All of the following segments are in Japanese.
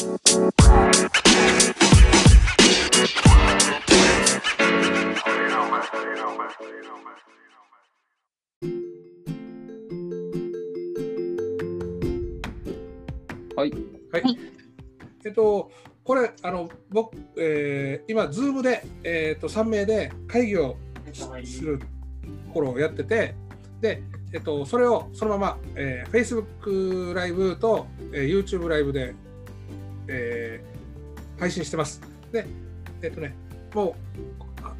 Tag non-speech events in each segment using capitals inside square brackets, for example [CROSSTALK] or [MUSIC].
はい。はい。はいえっと、これ、あの、僕、えー今、ズームで、えっと、3名で会議をするところをやってて、で、えっと、それをそのまま、えー、Facebook ライブと、えー YouTube ライブで、えー配信してます。で、えっとね、も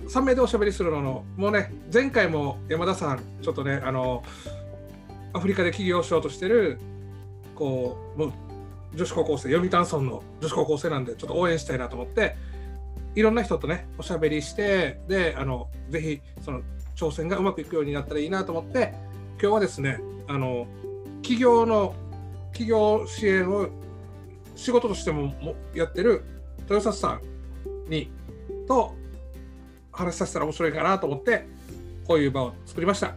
う、3名でおしゃべりするのの、もうね、前回も山田さん、ちょっとね、あの、アフリカで起業しようとしてる、こう、もう女子高校生、読谷村の女子高校生なんで、ちょっと応援したいなと思って、いろんな人とね、おしゃべりして、で、あの、ぜひ、その、挑戦がうまくいくようになったらいいなと思って、今日はですね、あの、企業の、企業支援を仕事としてももやってる豊里さんに、と、話させたら面白いかなと思って、こういう場を作りました。あり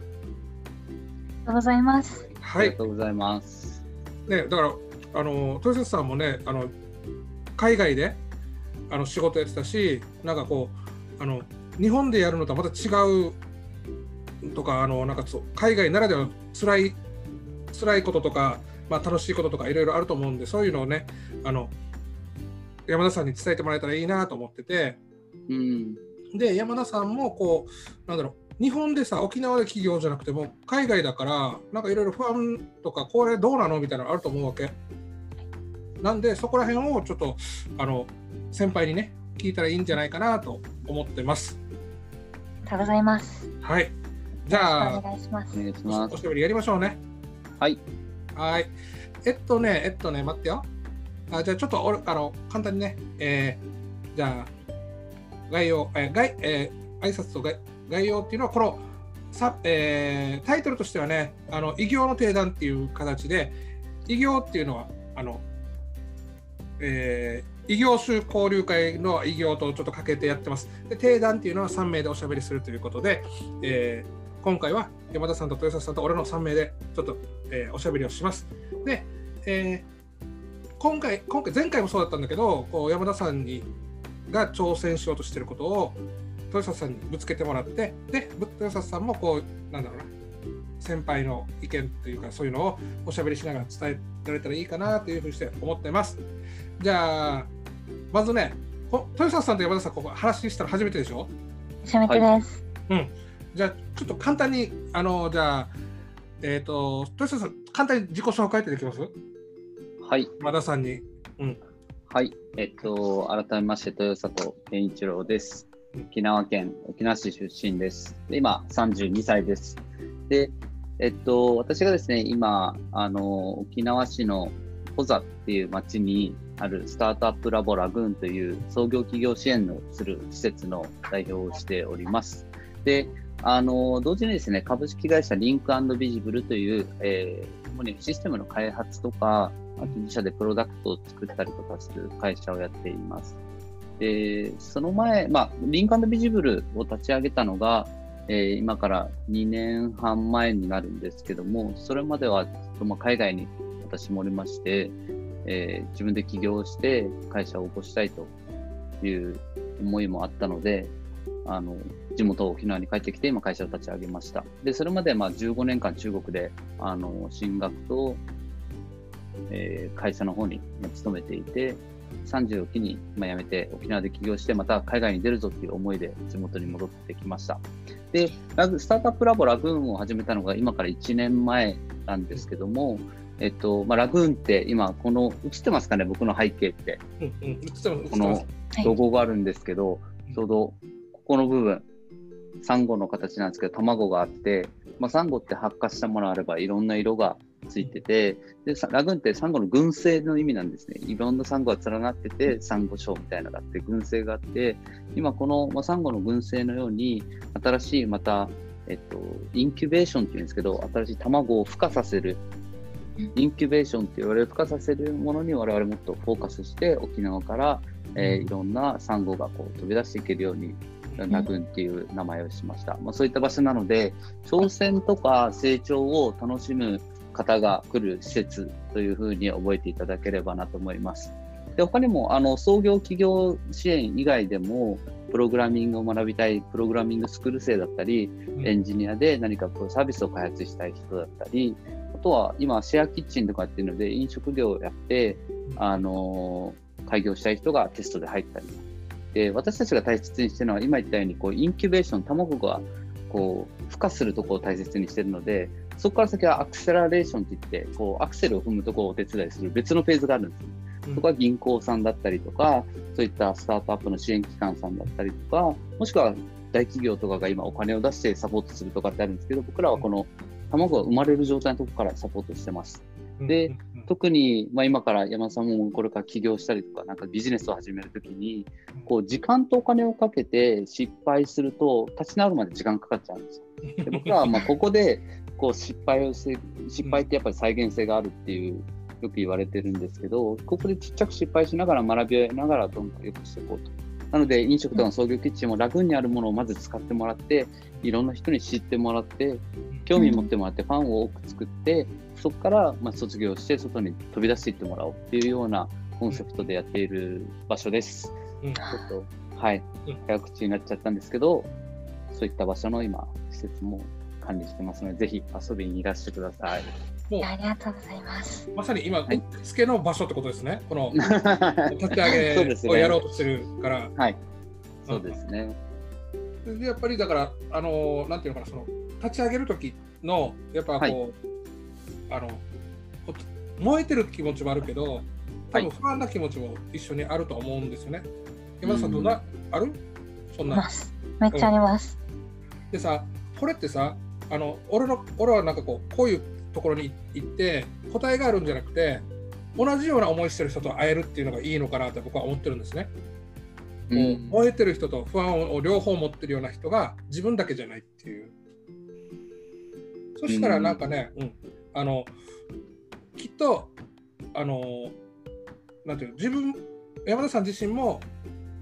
がとうございます。はいありが。とうございます。ね、だから、あの豊瀬さんもね、あの海外であの仕事やってたし、なんかこう、あの日本でやるのとはまた違うとか、あのなんかそう海外ならではの辛い辛いこととか、まあ、楽しいこととかいろいろあると思うんで、そういうのをね、あの山田さんに伝えてもらえたらいいなと思ってて、うん。で、山田さんもこう、なんだろう、日本でさ、沖縄で企業じゃなくても、海外だから、なんかいろいろ不安とか、これどうなのみたいなのあると思うわけ。なんで、そこら辺をちょっと、あの、先輩にね、聞いたらいいんじゃないかなと思ってます。ありがとうございます。はい。じゃおあ、願いしますお。願いしおます。しゃべりやりましょうね。はい。はい。えっとね、えっとね、待ってよ。あじゃあ、ちょっとあの簡単にね、えーじゃあ、概要、えー概えー挨拶と概概要っていうのは、このさ、えータイトルとしてはね、あの異業の定談っていう形で、異業っていうのは、あの、えー異業種交流会の異業とちょっとかけてやってます。で、定談っていうのは3名でおしゃべりするということで、え今回は山田さんと豊里さんと俺の3名でちょっと、えーおしゃべりをします。で、えー今回、今回、前回もそうだったんだけど、こう山田さんにが挑戦しようとしてることを豊里さんにぶつけてもらって、で、豊里さんもこう、なんだろうな、先輩の意見というか、そういうのをおしゃべりしながら伝えられたらいいかなというふうにして思ってます。じゃあ、まずね、ほ豊里さんと山田さん、ここ話したら初めてでしょ？初めてです。じゃあ、ちょっと簡単に、あの、じゃあ、えっ、と、豊里さん、簡単に自己紹介ってできます？はい。山田さんに。はい。えっと、改めまして、豊里健一郎です。沖縄県沖縄市出身です。で今、32歳です。で、えっと、私がですね、今、あの、沖縄市のコザっていう町にあるスタートアップラボラグーンという創業企業支援をする施設の代表をしております。で、あの、同時にですね、株式会社リンクビジブルという、えー主にシステムの開発とか、あと自社でプロダクトを作ったりとかする会社をやっています。で、その前、まあ、リンクビジブルを立ち上げたのが、えー今から2年半前になるんですけども、それまではずっとまあ海外に私もおりまして、えー自分で起業して会社を起こしたいという思いもあったので、あの地元沖縄に帰ってきて今会社を立ち上げました。で、それまでまあ15年間中国であの進学と、えー会社の方にまあ勤めていて、30を機にまあ辞めて沖縄で起業してまた海外に出るぞっていう思いで地元に戻ってきました。で、ラグスタートアップラボラグーンを始めたのが今から1年前なんですけども、えっと、まあ、ラグーンって今この映ってますかね僕の背景って。うんうん、このはいロゴがあるんですけど、ちょうどここの部分、サンゴの形なんですけど、卵があって、まあ、サンゴって発火したものあればいろんな色がついてて、でさラグーンってサンゴの群生の意味なんですね。いろんなサンゴが連なってて、サンゴ礁みたいなのがあって、群生があって、今この、まあ、サンゴの群生のように、新しいまた、えっと、インキュベーションっていうんですけど、新しい卵を孵化させるインキュベーションって言われる孵化させるものに我々もっとフォーカスして沖縄から、えーいろんなサンゴがこう飛び出していけるようにラグーンっていう名前をしました、まあ、そういった場所なので挑戦とか成長を楽しむ方が来る施設というふうに覚えていただければなと思います。で他にもあの創業企業支援以外でも、プログラミングを学びたいプログラミングスクール生だったり、うん。エンジニアで何かこうサービスを開発したい人だったり、あとは今、シェアキッチンとかっていうので飲食業をやって、あのー開業したい人がテストで入ったり。で、私たちが大切にしてるのは、今言ったように、こう、インキュベーション、卵が、こう、孵化するところを大切にしてるので、そこから先はアクセラレーションって言って、こう、アクセルを踏むところをお手伝いする別のフェーズがあるんですよ。うんそこは銀行さんだったりとか、そういったスタートアップの支援機関さんだったりとか、もしくは大企業とかが今お金を出してサポートするとかってあるんですけど、僕らはこの卵が生まれる状態のところからサポートしてます。でうん特に、まあ、今から山田さんもこれから起業したりとか、なんかビジネスを始めるときに、こう時間とお金をかけて失敗すると、立ち直るまで時間かかっちゃうんですよ。で僕らはまあここでこう失敗をして、失敗ってやっぱり再現性があるっていう、よく言われてるんですけど、ここでちっちゃく失敗しながら学びながらどんどん良くしていこうと。なので、飲食とかの創業キッチンも楽にあるものをまず使ってもらって、いろんな人に知ってもらって、興味持ってもらって、ファンを多く作って、そこからまあ卒業して、外に飛び出していってもらおうっていうようなコンセプトでやっている場所です。うんちょっと、はいうん、早口になっちゃったんですけど、そういった場所の今、施設も管理してますので、ぜひ遊びにいらしてください。もうありがとうございます。まさに今、はい受付の場所ってことですね。この [LAUGHS] 立ちそうですね上げをやろうとしてるから。はい、そうですね。でやっぱりだから、あのなんていうのかな、その立ち上げる時の、やっぱこう、はいあのこ燃えてる気持ちもあるけど、多はい分不安な気持ちも一緒にあると思うんですよね。山田さん、うんどんな、ある？そんな。ます。めっちゃあります。でさ、これってさ、あの俺の俺はなんかこう、こういうところに行って、答えがあるんじゃなくて、同じような思いしてる人と会えるっていうのがいいのかなって僕は思ってるんですね。うん燃えてる人と不安を両方持ってるような人が自分だけじゃないっていう。そしたらなんかね、うんあのきっとあのなんていうの自分山田さん自身も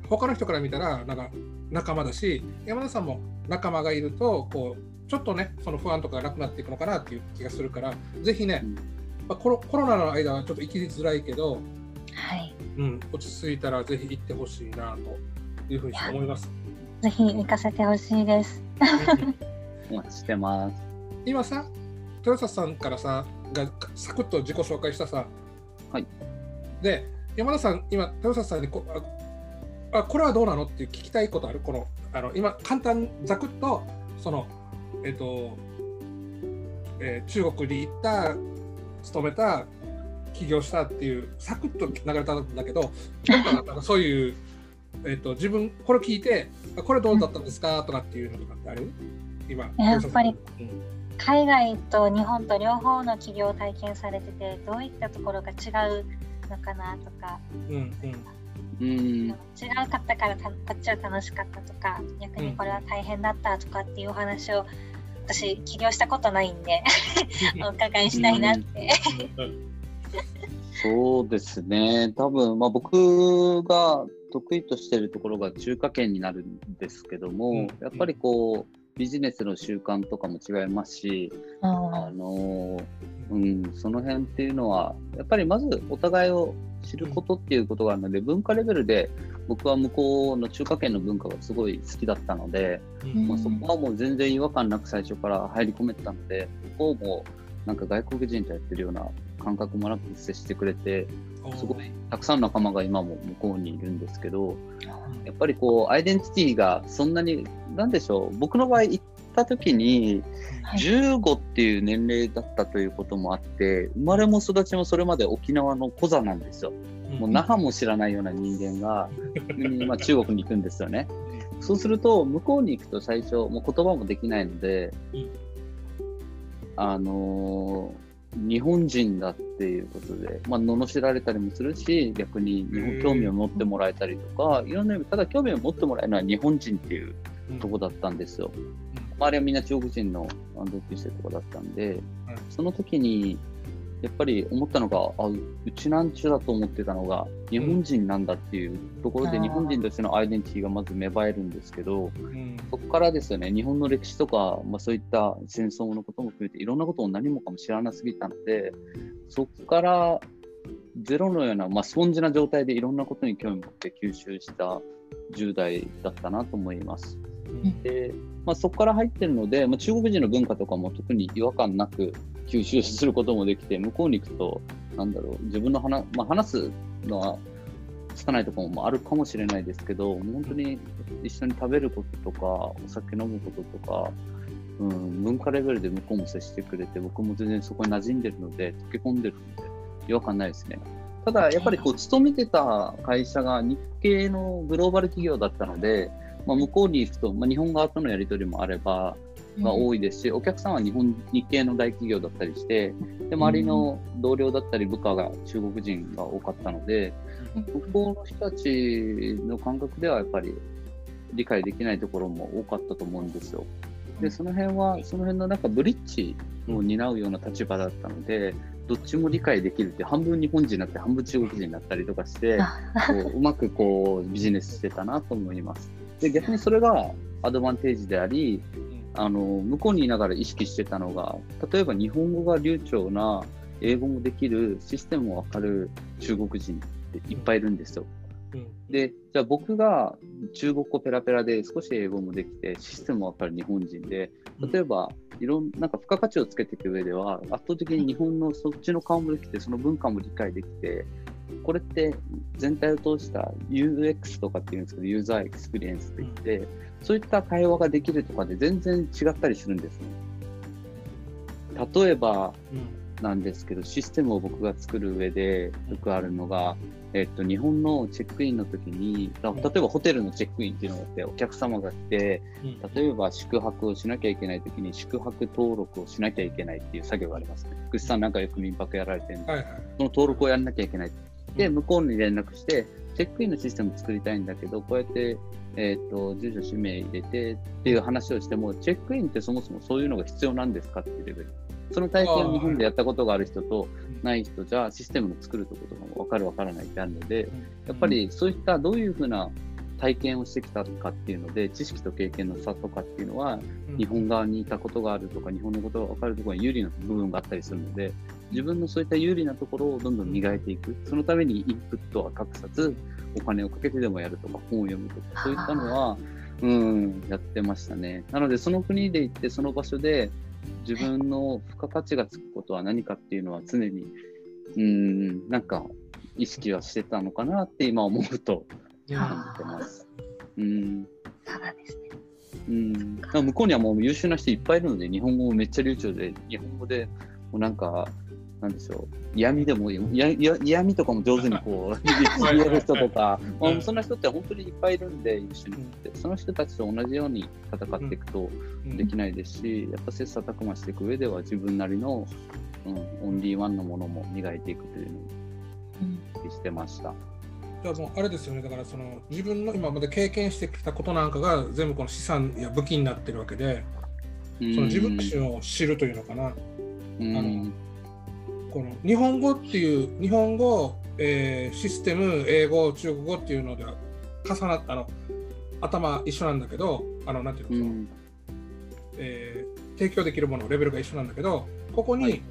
他の人から見たらなんか仲間だし山田さんも仲間がいるとこうちょっとねその不安とかがなくなっていくのかなっていう気がするからぜひね、うんまあ、コロコロナの間はちょっと生きづらいけど、はい。うん、落ち着いたらぜひ行ってほしいなというふうに思います。ぜひ行かせてほしいです。お [LAUGHS] 待ちしてます。今さ、豊里さんからさ、がサクッと自己紹介したさ、はい。で、山田さん、今、豊里さんにこああこれはどうなの？っていう聞きたいことある？この、あの今、簡単、ざくっと、その、えっ、と、えー中国に行った、勤めた、起業したっていう、サクッと流れたんだけど、なんかそういう、えっ、と、自分、これ聞いて、あこれどうだったんですか？とかっていうのとかってある？今、やっぱりうん海外と日本と両方の企業を体験されてて、どういったところが違うのかなとか、うんうんうん。違うかったからたこっちは楽しかったとか、逆にこれは大変だったとかっていうお話を、私、起業したことないんで、[LAUGHS] お伺いしたいなって。そうですね。多分、まあ、僕が得意としているところが中華圏になるんですけども、うんやっぱりこう、ビジネスの習慣とかも違いますし、あうんのうん、その辺っていうのは、やっぱりまずお互いを知ることっていうことがあるので、文化レベルで僕は向こうの中華圏の文化がすごい好きだったので、うん。まあ、そこはもう全然違和感なく最初から入り込めてたので、向こうもなんか外国人とやってるような感覚もなく接してくれて、すごいたくさんの仲間が今も向こうにいるんですけど、やっぱりこう、アイデンティティがそんなに、なんでしょう、僕の場合行った時に、はい。15っていう年齢だったということもあって、生まれも育ちもそれまで沖縄のコザなんですよ。もう那覇も知らないような人間が、急 [LAUGHS] にまあ中国に行くんですよね。そうすると、向こうに行くと最初、もう言葉もできないのでうん、あのー日本人だっていうことで、まあ、罵られたりもするし、逆に日本興味を持ってもらえたりとか、いろんな意味、ただ興味を持ってもらえるのは日本人っていうとこだったんですよ。周りはみんな中国人の同級生とかだったんで、その時に、やっぱり思ったのが、あ、ううちなんちゅうだと思ってたのが、日本人なんだっていうところで、うん。日本人としてのアイデンティティがまず芽生えるんですけど、うん。そこからですよね、日本の歴史とか、まあ、そういった戦争のことも含めて、いろんなことを何もかも知らなすぎたので、そこからゼロのような、まあ、スポンジな状態でいろんなことに興味を持って吸収した10代だったなと思います。で、まあ、そこから入ってるので、まあ、中国人の文化とかも特に違和感なく吸収することもできて、向こうに行くと、なんだろう、自分の話,、まあ、話すのはつかないところもあるかもしれないですけど、本当に一緒に食べることとか、お酒飲むこととか、うん、文化レベルで向こうも接してくれて、僕も全然そこに馴染んでるので、溶け込んでるので、違和感ないですね。ただ、やっぱりこう勤めてた会社が日系のグローバル企業だったので、まあ、向こうに行くと、まあ、日本側とのやり取りもあれば、まあ、多いですし、お客さんは日本日系の大企業だったりして、で周りの同僚だったり部下が中国人が多かったので、向こうの人たちの感覚ではやっぱり理解できないところも多かったと思うんですよ。で、その辺は、その辺のなんかブリッジを担うような立場だったので、どっちも理解できるって、半分日本人になって半分中国人になったりとかして、こううまくこうビジネスしてたなと思います。で、逆にそれがアドバンテージであり、あの向こうにいながら意識してたのが、例えば日本語が流暢な英語もできるシステムもわかる中国人っていっぱいいるんですよ。で、じゃあ僕が中国語ペラペラで少し英語もできてシステムもわかる日本人で、例えばいろんなんか付加価値をつけていく上では圧倒的に日本のそっちの顔もできて、その文化も理解できて、これって全体を通した UX とかっていうんですけど、ユーザーエクスペリエンスって言って、そういった会話ができるとかで全然違ったりするんですね。例えばなんですけど、システムを僕が作る上でよくあるのが、えっと、日本のチェックインの時に、例えばホテルのチェックインっていうのがあって、お客様が来て、例えば宿泊をしなきゃいけない時に宿泊登録をしなきゃいけないっていう作業がありますね。福士さんなんかよく民泊やられてるんで、はいはい。その登録をやらなきゃいけない。で、向こうに連絡して、チェックインのシステム作りたいんだけど、こうやって、えっ、と、住所、氏名入れてっていう話をしても、チェックインってそもそもそういうのが必要なんですかっていうレベル。その体験を日本でやったことがある人とない人じゃ、システムの作るとことかも分かる分からないってあるので、やっぱりそういったどういうふうな体験をしてきたかっていうので、知識と経験の差とかっていうのは、日本側にいたことがあるとか、日本のことが分かるところに有利な部分があったりするので、自分のそういった有利なところをどんどん磨いていく。そのためにインプットは隠さず、お金をかけてでもやるとか、本を読むとか、そういったのは、うん、やってましたね。なので、その国で行って、その場所で、自分の付加価値がつくことは何かっていうのは常に、うん、なんか意識はしてたのかなって今思うと感じてます。うん。そうなんですね。うん、だから向こうにはもう優秀な人いっぱいいるので、日本語もめっちゃ流暢で、日本語でもうなんか、なんでしょう、嫌味でもいい。やや嫌味とかも上手にこう [LAUGHS] 言える人とか、まあ、そんな人って本当にいっぱいいるんで、優秀な人って、その人たちと同じように戦っていくとできないですし、やっぱ切磋琢磨していく上では自分なりの、うん、オンリーワンのものも磨いていくというのを意識してました。じゃあもうあれですよね、だからその自分の今まで経験してきたことなんかが全部この資産や武器になってるわけで、その自分自身を知るというのかな、うん、あのこの日本語っていう、日本語、えーシステム、英語、中国語っていうのでは重なったあの。頭一緒なんだけど、あのなんていうのうん。えー提供できるもの、レベルが一緒なんだけど、ここに、はい。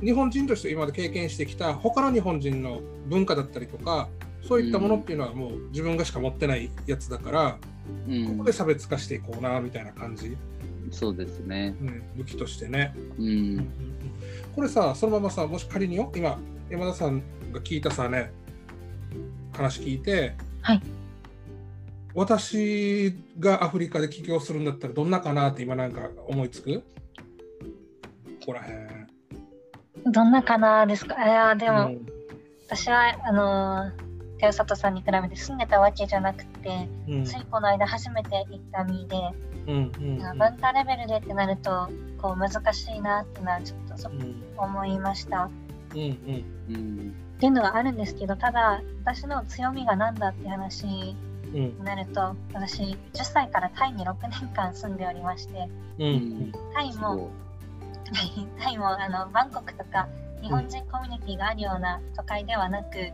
日本人として今まで経験してきた他の日本人の文化だったりとか、そういったものっていうのはもう自分がしか持ってないやつだから、うん。ここで差別化していこうなみたいな感じ、そうですね。うん、武器としてね。うんこれさ、そのままさ、もし仮によ、今、山田さんが聞いたさね、話聞いて、はい。私がアフリカで起業するんだったらどんなかなって今なんか思いつく？ここら辺。どんなかなですか？いやでも、うん。私はあのー手里さんに比べて住んでたわけじゃなくて、うん。ついこの間初めて行った身で、うんうん文化レベルでってなるとこう難しいなっていうのはちょっとそうん。思いました。うんうん。うんっていうのがあるんですけどただ私の強みが何だって話うん。になると私10歳からタイに6年間住んでおりましてうんうん。タイも [LAUGHS] タイもあのバンコクとか日本人コミュニティがあるような都会ではなく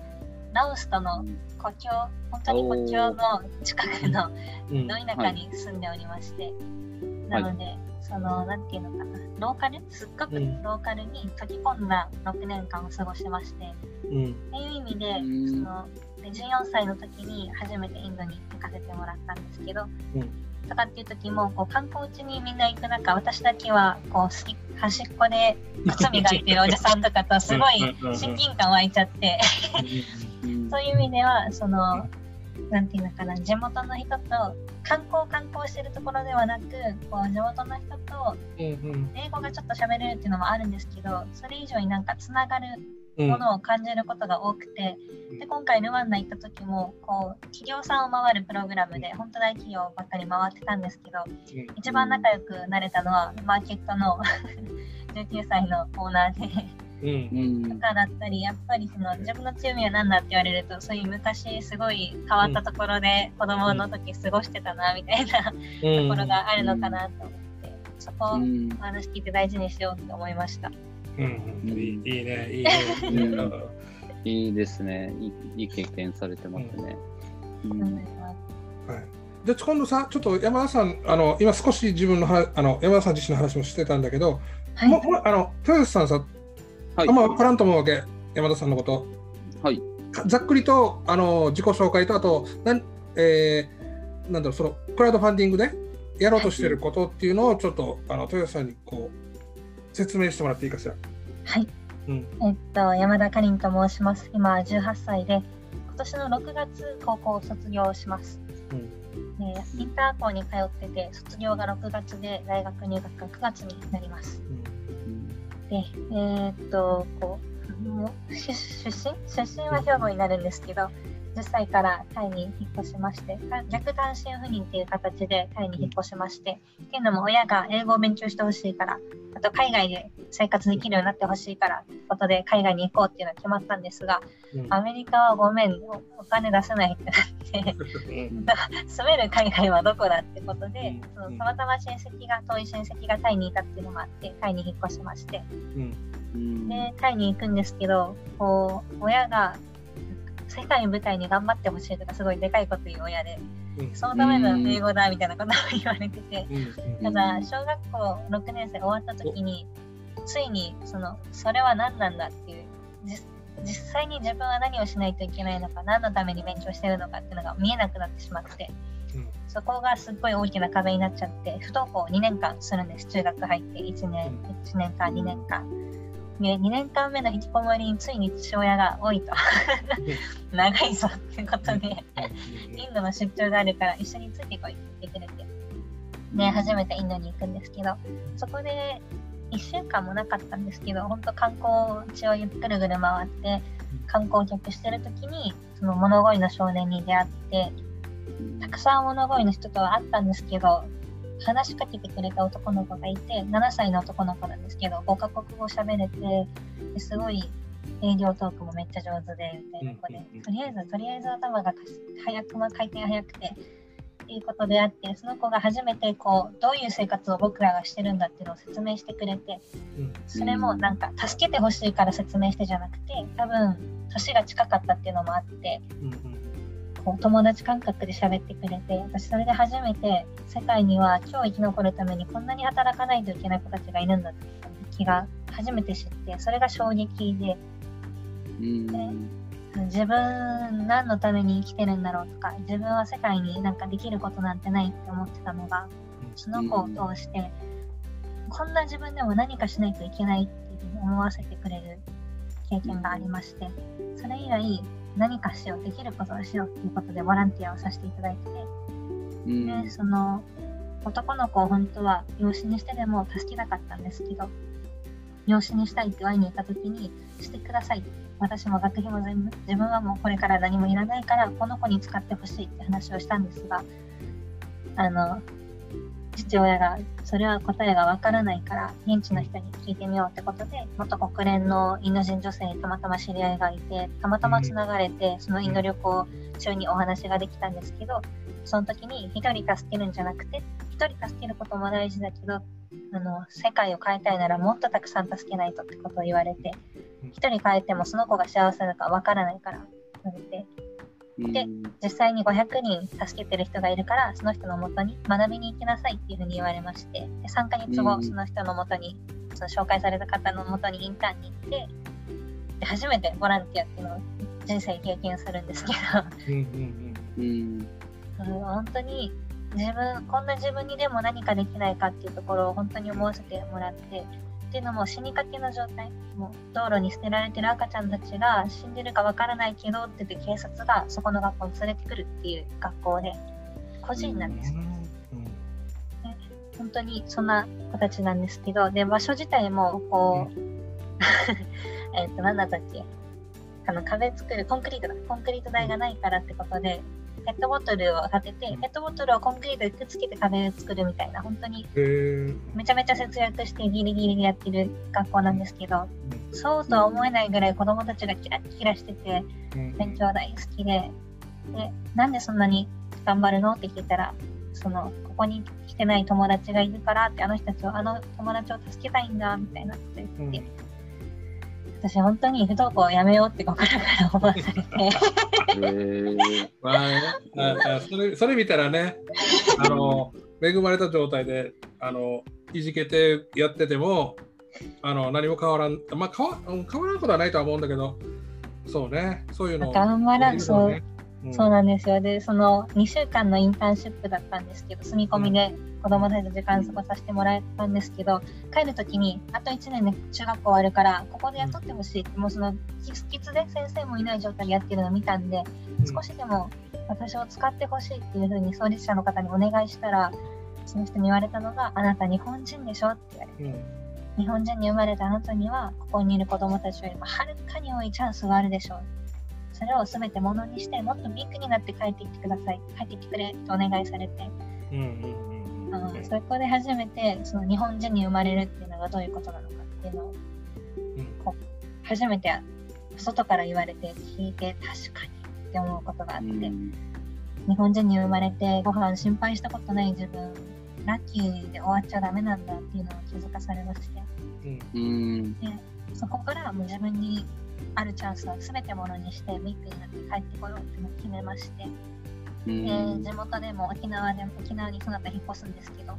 ラオスとの国境本当に国境の近くのうん。ど田舎に住んでおりまして、なので、その、なんていうのかな、ローカル、すっごくうん。ローカルに溶け込んだ6年間を過ごしまして、うん。っていう意味で、うん。そので14歳の時に初めてインドに行かせてもらったんですけど、うん。とかっていう時もこう観光地にみんな行く中私だけはこう端っこで [LAUGHS] 靴磨いてるおじさんとかとすごいうんうんうんうん親近感湧いちゃって。うんそういう意味ではそのなんていうのかな地元の人と観光観光してるところではなくこう地元の人と英語がちょっと喋れるっていうのもあるんですけどそれ以上になんかつながるうん。ものを感じることが多くて、で今回ルワンダ行った時もこう企業さんを回るプログラムで本当大企業ばっかり回ってたんですけど一番仲良くなれたのはマーケットの [LAUGHS] 19歳のオーナーでとかだったりやっぱりその自分の強みは何だって言われるとそういう昔すごい変わったところで子供の時過ごしてたなみたいなところがあるのかなと思ってそこを話聞いて大事にしようって思いました。うんうん。いいいいねいいね。いいねうん。いいですね。いいいい経験されてますね。はい。じゃあ今度さ、ちょっと山田さん、あの今少し自分のはあの山田さん自身の話もしてたんだけど、はい。ももあの豊洲さんさ、はいあんま分からんと思うわけ、山田さんのこと。はい。かざっくりとあの自己紹介と、あと、なんえーなんだろう、そのクラウドファンディングでやろうとしてることっていうのを、ちょっとあの豊洲さんにこう説明してもらっていいかしら。はいうんえっと、山田かりんと申します。今18歳で、今年の6月高校を卒業します。うんでインター校に通ってて、卒業が6月で、大学入学が9月になります。で、えーっと、こう、もう出身？出身は兵庫になるんですけど、10歳からタイに引っ越しまして、逆単身赴任っていう形でタイに引っ越しまして、っていうのも親が英語を勉強してほしいから、あと海外で生活できるようになってほしいから、ということで海外に行こうっていうのが決まったんですが、うん。アメリカはごめん、おお金出せないってなって、うん。[LAUGHS] 住める海外はどこだってことで、うん。そのたまたま親戚が、遠い親戚がタイにいたっていうのもあって、タイに引っ越しまして、うんうん。で、タイに行くんですけど、こう、親が世界を舞台に頑張ってほしいとか、すごいでかいこと言う親で、うん。そのための英語だみたいなことを言われてて、うん。ただ、小学校6年生終わった時に、ついに、その、それは何なんだっていう、実実際に自分は何をしないといけないのか、何のために勉強してるのかっていうのが見えなくなってしまって、うん。そこがすっごい大きな壁になっちゃって、不登校2年間するんです。中学入って1年、1年間、2年間。で、2年間目の引きこもりについに父親が多いと。[LAUGHS] 長いぞってことで、[LAUGHS] インドの出張があるから一緒についてこいって言ってくれて、ね、初めてインドに行くんですけど、そこで1週間もなかったんですけど、本当観光地をゆっくるぐる回って、観光客してる時に、その物乞いの少年に出会って、たくさん物乞いの人とは会ったんですけど、話しかけてくれた男の子がいて、7歳の男の子なんですけど、5カ国語喋れて、ですごい営業トークもめっちゃ上手で、みたいな子でうんうんうん、とりあえず、とりあえず頭が早く、まあ、回転早くて、っていうことであって、その子が初めてこう、どういう生活を僕らがしてるんだっていうのを説明してくれて、それもなんか助けてほしいから説明してじゃなくて、多分、年が近かったっていうのもあって、こう友達感覚で喋ってくれて、私それで初めて世界には今日生き残るためにこんなに働かないといけない子たちがいるんだって気が初めて知って、それが衝撃で、うん。自分何のために生きてるんだろうとか、自分は世界になんかできることなんてないって思ってたのが、その子を通して、こんな自分でも何かしないといけないって思わせてくれる経験がありまして、それ以来何かしよう、できることをしようっていうことでボランティアをさせていただいてて、うんで、その男の子を本当は養子にしてでも助けたかったんですけど、養子にしたいって会いに行った時に、してください。私も学費も全部、自分はもうこれから何もいらないから、この子に使ってほしいって話をしたんですが、あの、父親が、それは答えがわからないから、現地の人に聞いてみようってことで、元国連のインド人女性にたまたま知り合いがいて、たまたまつながれて、そのインド旅行中にお話ができたんですけど、その時に一人助けるんじゃなくて、一人助けることも大事だけど、あの、世界を変えたいならもっとたくさん助けないとってことを言われて、一人変えてもその子が幸せだかわからないから、言われて、で実際に500人助けてる人がいるからその人のもとに学びに行きなさいっていうふうに言われましてで3ヶ月後、その人のもとにその紹介された方のもとにインターンに行ってで初めてボランティアっていうのを人生経験するんですけど。うん。うん。本当に自分こんな自分にでも何かできないかっていうところを本当に思わせてもらってっていうのも死にかけの状態。もう道路に捨てられてる赤ちゃんたちが死んでるかわからないけどって言って警察がそこの学校に連れてくるっていう学校で個人なんです、ね、本当にそんな子たちなんですけどで場所自体もこう [LAUGHS] えっと何だったっけ？あの壁作るコンクリートだ。コンクリート台がないからってことでペットボトルを立てて、ペットボトルをコンクリートでくっつけて壁を作るみたいな、本当にめちゃめちゃ節約してギリギリでやってる学校なんですけど、そうとは思えないぐらい子供たちがキラキラしてて、勉強大好きで、で、なんでそんなに頑張るの？って聞いたら、その、ここに来てない友達がいるからって、あの人たちを、あの友達を助けたいんだ、みたいなこと言って、私本当に不登校をやめようって心から思わされて。まああそれそれ見たらね [LAUGHS] あの恵まれた状態であのいじけてやっててもあの何も変わらんまあ変わ変わらんことはないとは思うんだけどそうね。そういうの。頑張らん、そう、うん、そうなんですよ。でその2週間のインターンシップだったんですけど住み込みで子供たちと時間過ごさせてもらえたんですけど帰る時にあと1年で中学校終わるからここで雇ってほしい。ってもうそのキツで先生もいない状態でやってるのを見たんで少しでも私を使ってほしいっていうふうに創立者の方にお願いしたらその人に言われたのがあなた日本人でしょって言われて、うん、日本人に生まれたあなたにはここにいる子供たちよりもはるかに多いチャンスがあるでしょう。それを全てものにしてもっとビッグになって帰ってきてください。帰ってきてくれとお願いされて、うんうんあのそこで初めてその日本人に生まれるっていうのがどういうことなのかっていうのを、うん、こう初めて外から言われて聞いて確かにって思うことがあって、うん、日本人に生まれてご飯心配したことない自分ラッキーで終わっちゃダメなんだっていうのを気づかされまして、うん、でそこからもう自分にあるチャンスは全てものにしてビッグになって帰ってこようって決めまして、えー、地元でも沖縄でも沖縄にその後引っ越すんですけど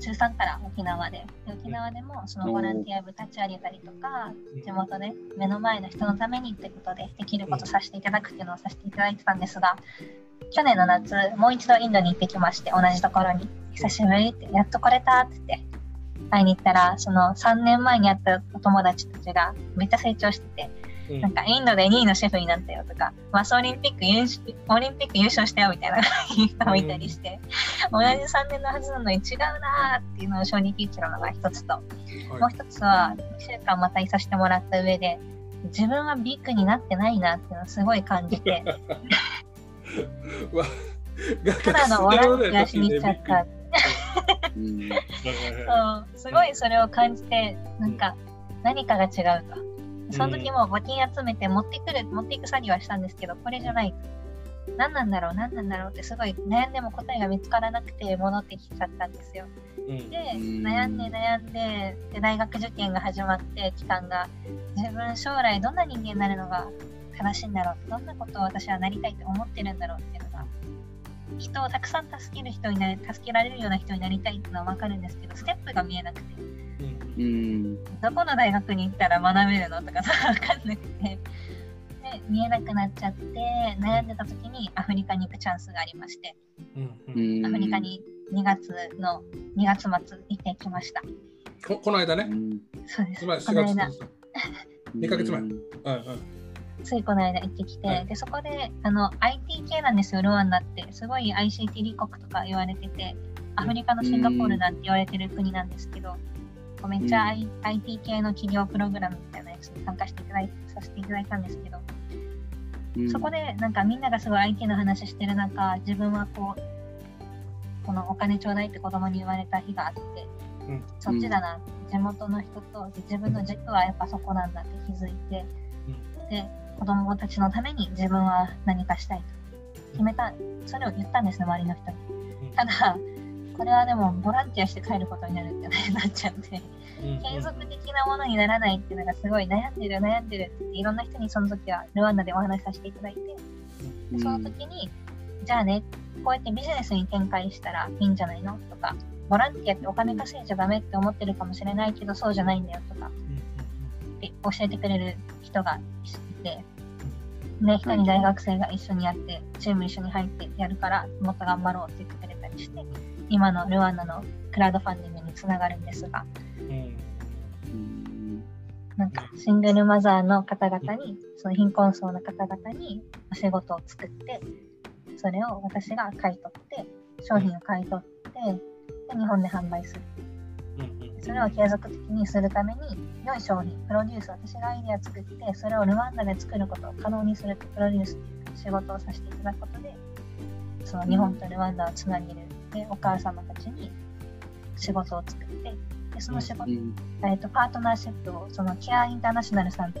中3から沖縄で沖縄でもそのボランティア部立ち上げたりとか地元で目の前の人のためにってことでできることさせていただくっていうのをさせていただいてたんですが去年の夏もう一度インドに行ってきまして同じところに。久しぶりってやっと来れたって言って会いに行ったらその3年前に会ったお友達たちがめっちゃ成長しててなんかインドで2位のシェフになったよとか、マスオリンピック優オリンピック優勝したよみたいな [LAUGHS] 人もいたりして、同じ3年のはずなのに違うなーっていうのを衝撃受けたのが一つと、はい、もう一つは2週間またいさせてもらった上で、自分はビッグになってないなっていうのをすごい感じて、[LAUGHS] ただのボランティアしに行っちゃった。[LAUGHS] そうすごいそれを感じて、なんか何かが違うと。その時も募金集めて持ってくる、持っていく作業はしたんですけど、これじゃない。何なんだろう、何なんだろうってすごい悩んでも答えが見つからなくて戻ってきちゃったんですよ。で、悩んで悩んでで、大学受験が始まって期間が、自分将来どんな人間になるのが正しいんだろうどんなことを私はなりたいって思ってるんだろうっていうのが、人をたくさん助ける人になり、助けられるような人になりたいっていうのは分かるんですけど、ステップが見えなくて。うん、どこの大学に行ったら学べるのとかさ分かんなくて。で見えなくなっちゃって悩んでた時にアフリカに行くチャンスがありまして、うん、アフリカに2月の2月末行ってきました。ここの間ね、そうです。この間。2ヶ月前、うんうん。ついこの間行ってきて、はい、でそこであの IT 系なんですよ、ルワンダって。すごい ICT 立国とか言われてて、アフリカのシンガポールなんて言われてる国なんですけど、めっちゃ、IT 系の企業プログラムみたいなやつに参加していただいさせていただいたんですけど、そこでなんかみんながすごい IT の話してる中、自分はこう、このお金ちょうだいって子供に言われた日があって、うん、そっちだな、地元の人と自分の軸はやっぱそこなんだって気づいて、うん、で、子供たちのために自分は何かしたいと決めた、それを言ったんですね、周りの人に。ただ、これはでもボランティアして帰ることになるってなっちゃって、継続的なものにならないっていうのがすごい悩んでる悩んでるっていろんな人にその時はルワンダでお話しさせていただいてでその時に、じゃあね、こうやってビジネスに展開したらいいんじゃないのとか、ボランティアってお金稼いじゃダメって思ってるかもしれないけど、そうじゃないんだよとか教えてくれる人がいて、ね、一人大学生が一緒にやって、チーム一緒に入ってやるから、もっと頑張ろうって言ってくれたりして、今のルワンダのクラウドファンディングにつながるんですが、うんなんかシングルマザーの方々に、その貧困層の方々にお仕事を作って、それを私が買い取って、商品を買い取って、で日本で販売する。それを継続的にするために、良い商品、プロデュース、私がアイデア作って、それをルワンダで作ることを可能にするプロデュースいう仕事をさせていただくことで、その日本とルワンダをつなげる。で、お母様たちに仕事を作って、でその仕事うんえー、とパートナーシップをそのケアインターナショナルさんと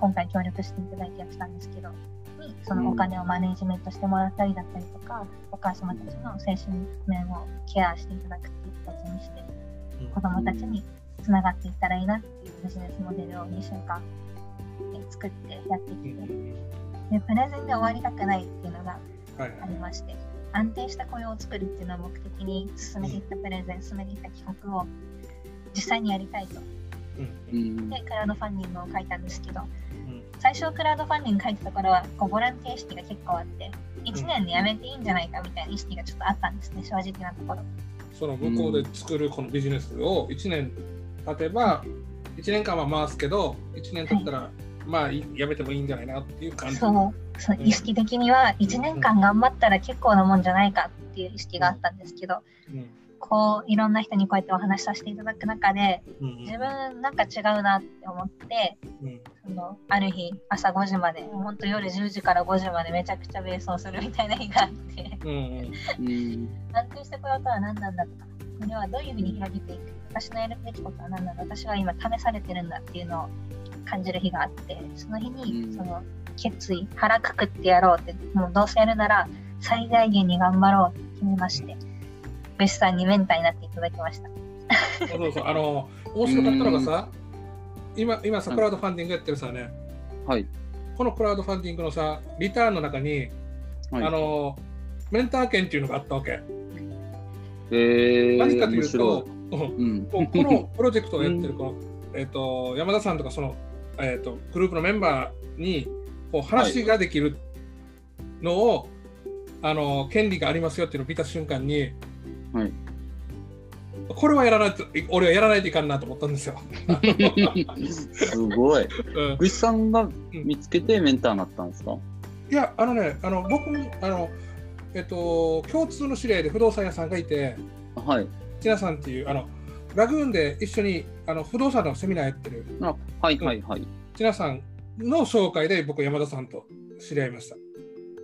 今回協力していただいてやってたんですけど、にそのお金をマネージメントしてもらったりだったりとか、お母様たちの精神面をケアしていただくっていう形にして、子供たちにつながっていったらいいなっていうビジネスモデルを2週間で作ってやってきて、でプレゼンで終わりたくないっていうのがはい。ありまして、安定した雇用を作るっていうのを目的に進めていったプレゼン、進めていった企画を実際にやりたいと。うんで、クラウドファンディングを書いたんですけど、最初クラウドファンディング書いてた頃は、こうボランティア意識が結構あって、1年でやめていいんじゃないかみたいな意識がちょっとあったんですね、正直なところ。その向こうで作るこのビジネスを1年経てば、1年間は回すけど、1年経ったら、まあいやめてもいいんじゃないなっていう感じ。そう、その意識的には1年間頑張ったら結構なもんじゃないかっていう意識があったんですけど、うん。こういろんな人にこうやってお話しさせていただく中で、うん自分なんか違うなって思って、うん。そのある日朝5時まで、本当夜10時から5時までめちゃくちゃ瞑想するみたいな日があって。うんうん。うん。安定した雇用とは何なんだとか、これはどういうふうに広げていく、私のやるべきことは何なんだ、私は今試されてるんだっていうのを感じる日があって、その日うん。にその決意、腹くくってやろうって、もうどうせやるなら最大限に頑張ろうって決めまして、ベスさんにメンターになっていただきました。そうそうあの面白かったのがさ今今さクラウドファンディングやってるさね。はい。このクラウドファンディングのさリターンの中に、はい。あのメンター券っていうのがあったわけ、えー、何かというとい。うん。このプロジェクトをやってるこの、えっと山田さんとかその、えっとグループのメンバーにこう話ができるのを、あの権利がありますよっていうのを見た瞬間にはいこれはやらないと俺はやらないといかんなと思ったんですよ。[LAUGHS] すごい。うんさんが見つけてメンターになったんですか？いや、あのね、あの僕もあの、えっと、共通の知り合いで不動産屋さんがいて、はい。千奈さんっていう、あのラグーンで一緒にあの不動産のセミナーやってるあはいはいはい。千奈さんの紹介で僕、山田さんと知り合いました。う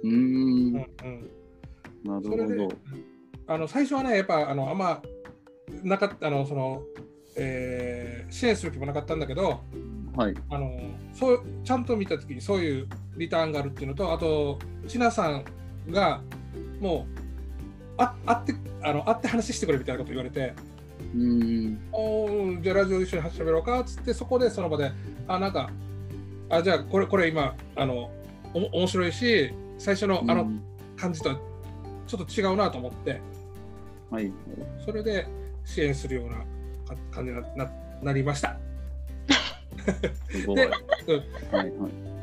ーん。うんなうん、るほど。あの最初はね、やっぱあのあんまなかったあのその、えー支援する気もなかったんだけど、はい。あのそうちゃんと見たときにそういうリターンがあるっていうのとあと千奈さんがもうあ会ってあの会って話してくれみたいなこと言われてうーん。「おーじゃあラジオ一緒に喋ろうか」っつってそこでその場であなんかあじゃあこれこれ今あのおも面白いし最初のあのうん感じとはちょっと違うなと思ってはい。それで支援するようなか感じになななりました。すごい。ではいはい。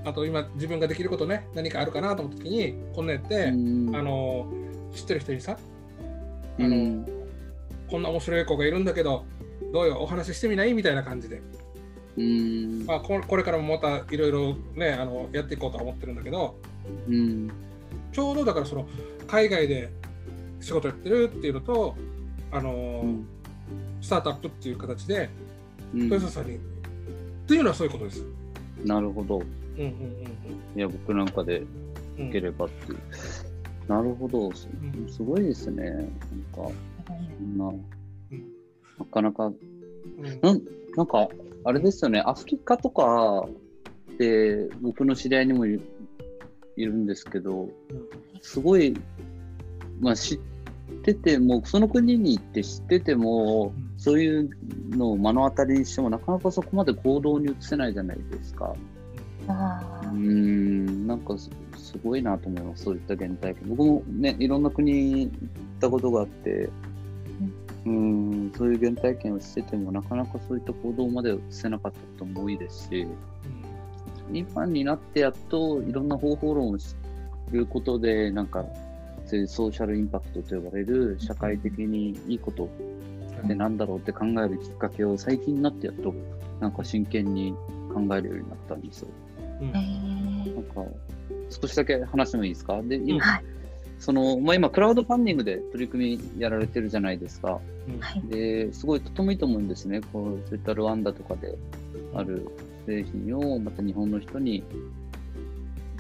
あと今自分ができることね何かあるかなと思った時にこんなやって、うんあの知ってる人にさ？あの、うんこんな面白い子がいるんだけどどうよお話ししてみない？みたいな感じで、うん。まあ、ここれからもまたいろいろねあのやっていこうとは思ってるんだけどうん。ちょうどだからその海外で仕事やってるっていうのとあの、うんスタートアップっていう形でうん豊田さんに、っていうのはそういうことです。なるほど。うんうんいや、僕なんかでうんうんいければっていう。なるほど。すごいですね。なんか、な、うん。なかなか。うん。なんなんか、あれですよね、アフリカとかで僕の知り合いにもいいるんですけど、すごい、まあ、知ってても、その国に行って知ってても、そういうのを目の当たりにしても、なかなかそこまで行動に移せないじゃないですか。あん、なんかすすごいなと思います、そういった原体験。僕もね、いろんな国行ったことがあって、うん、そういう原体験をしてても、なかなかそういった行動まで移せなかったことも多いですし、今になってやっといろんな方法論をすることで、なんか、そういうソーシャルインパクトと呼ばれる社会的にいいことってなんだろうって考えるきっかけを最近になってやっと、なんか真剣に考えるようになったんですよ。うん。えーなんか、少しだけ話してもいいですか？で、うん今、はいその、まあ、今、クラウドファンディングで取り組みやられてるじゃないですか。うんはいで、すごいとてもいいと思うんですね。こう、そういったルワンダとかである製品を、また日本の人に、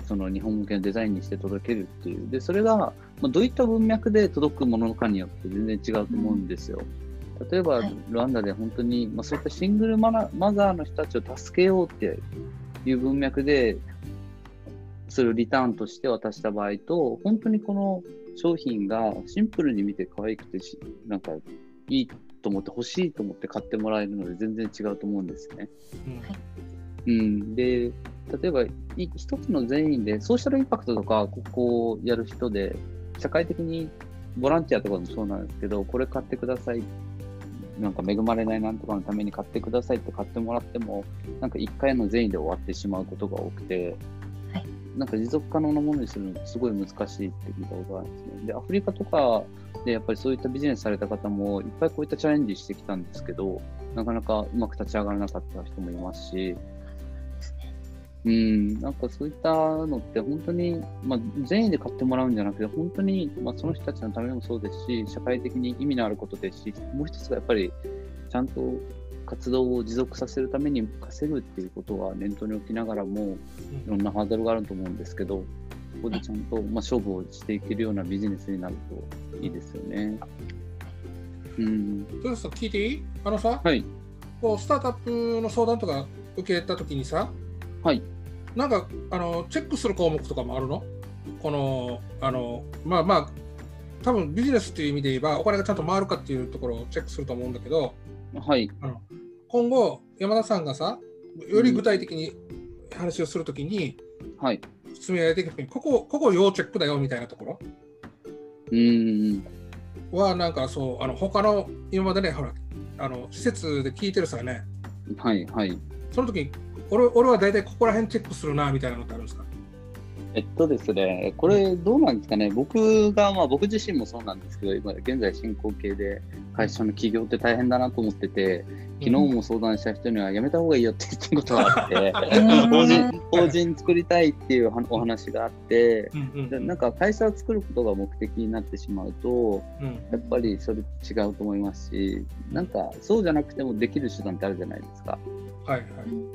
その日本向けのデザインにして届けるっていう。で、それが、まあ、どういった文脈で届くものかによって全然違うと思うんですよ。例えば、はいルワンダで本当に、まあ、そういったシングルマナマザーの人たちを助けようっていう文脈で、それをリターンとして渡した場合と、本当にこの商品がシンプルに見て可愛くてし、なんかいいと思って欲しいと思って買ってもらえるので全然違うと思うんですね。うん、で、例えばい一つの善意でソーシャルインパクトとかここをやる人で、社会的にボランティアとかもそうなんですけど、これ買ってください。なんか恵まれないなんとかのために買ってくださいって買ってもらっても、なんか一回の善意で終わってしまうことが多くて、はいなんか持続可能なものにするのってすごい難しいって聞いたことがあるんですね。で、アフリカとかでやっぱりそういったビジネスされた方もいっぱいこういったチャレンジしてきたんですけど、なかなかうまく立ち上がらなかった人もいますし、うん、なんかそういったのって本当に、まあ、善意で買ってもらうんじゃなくて、本当に、まあ、その人たちのためもそうですし、社会的に意味のあることですし、もう一つがやっぱり、ちゃんと活動を持続させるために稼ぐっていうことは念頭に置きながらも、いろんなハードルがあると思うんですけど、ここでちゃんと、まあ、勝負をしていけるようなビジネスになるといいですよね。うん、ちょっとさ聞いていい？あのさ、はい、こうスタートアップの相談とか受けたときにさ、はい、なんかあのチェックする項目とかもあるの？この、あの、まあまあ、多分ビジネスっていう意味で言えば、お金がちゃんと回るかっていうところをチェックすると思うんだけど、はい、あの今後、山田さんがさ、より具体的に話をするときに、はい。説明ができるときに、ここ、ここ要チェックだよみたいなところ？うん、は、なんかそう、あの他の今までね、ほら、あの施設で聞いてるさね、はい、はい。その時に俺俺は大体ここら辺チェックするなみたいなのってあるんですか？えっとですね、これどうなんですかね、僕が、まあ僕自身もそうなんですけど、今現在進行形で会社の起業って大変だなと思ってて、昨日も相談した人にはやめた方がいいよって言ったことがあって、うん法人法人作りたいっていうはお話があって、なんか会社を作ることが目的になってしまうと、うんやっぱりそれ違うと思いますし、なんかそうじゃなくてもできる手段ってあるじゃないですか。はいはい。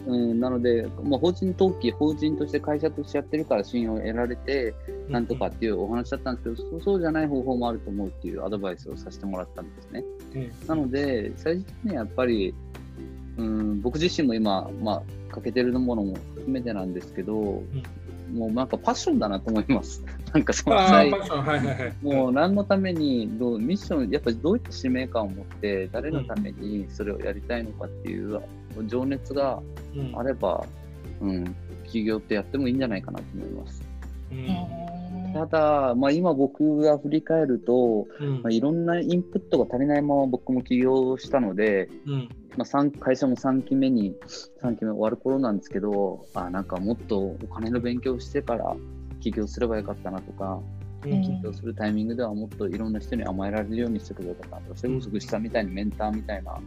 うん、なので、まあ、法人登記、法人として会社としてやってるから信用を得られて、なんとかっていうお話だったんですけど、そうじゃない方法もあると思うっていうアドバイスをさせてもらったんですね。うんなので、最終的にはやっぱり、うん、僕自身も今、まあ、欠けてるものも含めてなんですけど、もうなんかパッションだなと思います。[LAUGHS] なんかその際。もう何のためにどう、ミッション、やっぱりどういった使命感を持って、誰のためにそれをやりたいのかっていう情熱がうんあれば、うん、起業ってやってもいいんじゃないかなと思います。うん。へただ、まあ、今僕が振り返ると、うん。まあ、いろんなインプットが足りないまま僕も起業したので、うん。まあ、三会社も3期目に、3期目終わる頃なんですけど、あなんかもっとお金の勉強してから起業すればよかったなとか、うん。起業するタイミングではもっといろんな人に甘えられるようにしてくれたなとか、それこそぐっさんみたいにメンターみたいな